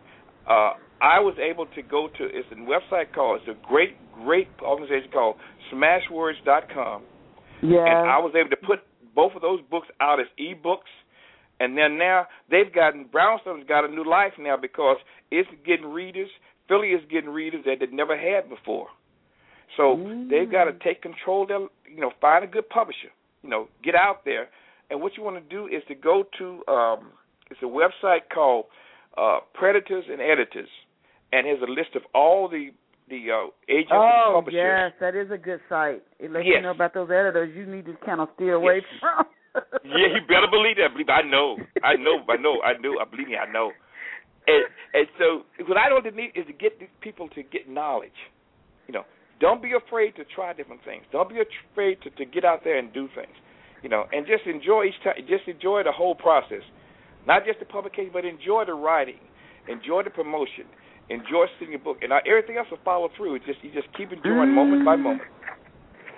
uh, I was able to go to it's a website called it's a great great organization called Smashwords.com. Yeah. And I was able to put both of those books out as e-books and then now they've gotten Brownstone's got a new life now because it's getting readers. Philly is getting readers that they never had before. So mm. they've got to take control. Their, you know, find a good publisher. You know, get out there. And what you want to do is to go to um, it's a website called uh, Preditors and Editors, and has a list of all the the uh, agents oh, and publishers. Oh yes, that is a good site. It lets yes. you know about those editors you need to kind of steer away yes. from yeah, you better believe that. Believe I know, I know, I know, I know. I believe me, I know. And and so what I don't need is to get these people to get knowledge. You know, don't be afraid to try different things. Don't be afraid to to get out there and do things. You know, and just enjoy each time. Just enjoy the whole process, not just the publication, but enjoy the writing, enjoy the promotion, enjoy seeing your book, and uh, everything else will follow through. It's just you just keep enjoying moment by moment.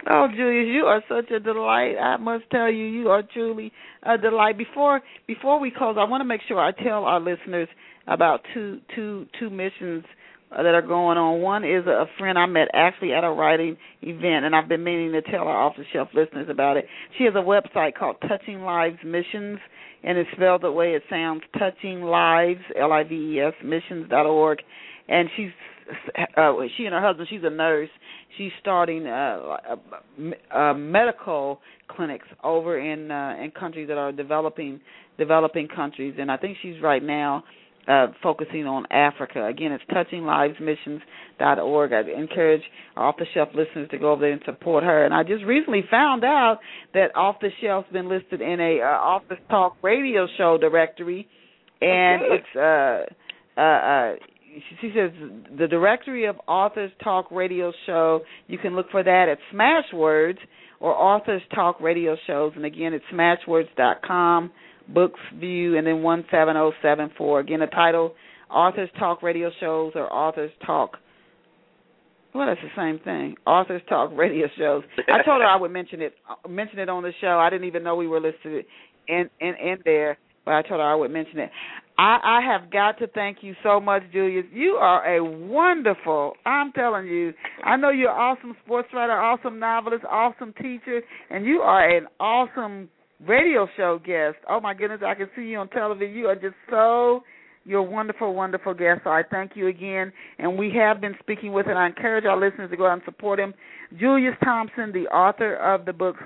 Oh, Julius, you are such a delight. I must tell you, you are truly a delight. Before before we close, I want to make sure I tell our listeners about two two two missions uh, that are going on. One is a friend I met actually at a writing event, and I've been meaning to tell our off the shelf listeners about it. She has a website called Touching Lives Missions, and it's spelled the way it sounds: Touching Lives, L I V E S Missions dot org. And she's uh, she and her husband, she's a nurse. She's starting uh, uh, uh, medical clinics over in uh, in countries that are developing developing countries, and I think she's right now uh, focusing on Africa. Again, it's touchinglivesmissions.org. I encourage our off the shelf listeners to go over there and support her. And I just recently found out that off the shelf's been listed in a uh, Authors Talk radio show directory, and oh, it's uh, uh, uh, she says the directory of Authors Talk Radio Show. You can look for that at Smashwords or Authors Talk Radio Shows, and again, it's Smashwords.com, Books View, and then one seven zero seven four. Again, the title Authors Talk Radio Shows or Authors Talk. Well, that's the same thing. Authors Talk Radio Shows. I told her I would mention it, mention it on the show. I didn't even know we were listed in in in there but I told her I would mention it. I, I have got to thank you so much, Julius. You are a wonderful. I'm telling you. I know you're awesome sports writer, awesome novelist, awesome teacher, and you are an awesome radio show guest. Oh my goodness, I can see you on television. You are just so. You're a wonderful, wonderful guest. So I thank you again. And we have been speaking with, and I encourage our listeners to go out and support him. Julius Thompson, the author of the book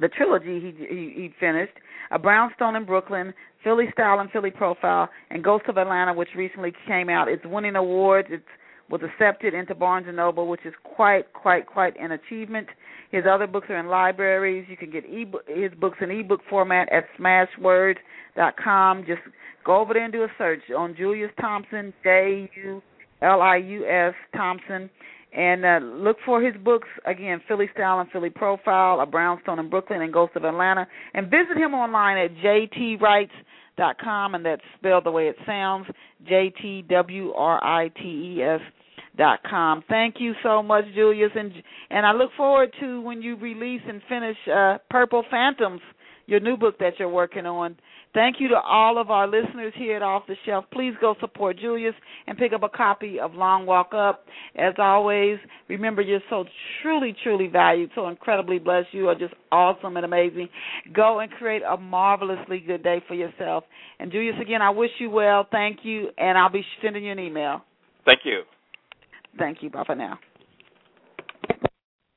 the trilogy he he, he finished, A Brownstone in Brooklyn, Philly Style and Philly Profile, and Ghost of Atlanta, which recently came out. It's winning awards. It's was accepted into Barnes and Noble, which is quite, quite, quite an achievement. His other books are in libraries. You can get e- his books in ebook format at smashwords.com. Just go over there and do a search on Julius Thompson, J U L I U S Thompson, and uh, look for his books again: Philly Style and Philly Profile, A Brownstone in Brooklyn, and Ghost of Atlanta. And visit him online at jtwrites.com, and that's spelled the way it sounds: J T W R I T E S dot com. Thank you so much, Julius, and and I look forward to when you release and finish uh, Purple Phantoms, your new book that you're working on. Thank you to all of our listeners here at Off the Shelf. Please go support Julius and pick up a copy of Long Walk Up. As always, remember you're so truly, truly valued, so incredibly blessed. You are just awesome and amazing. Go and create a marvelously good day for yourself. And Julius, again, I wish you well. Thank you, and I'll be sending you an email. Thank you. Thank you. Bye for now.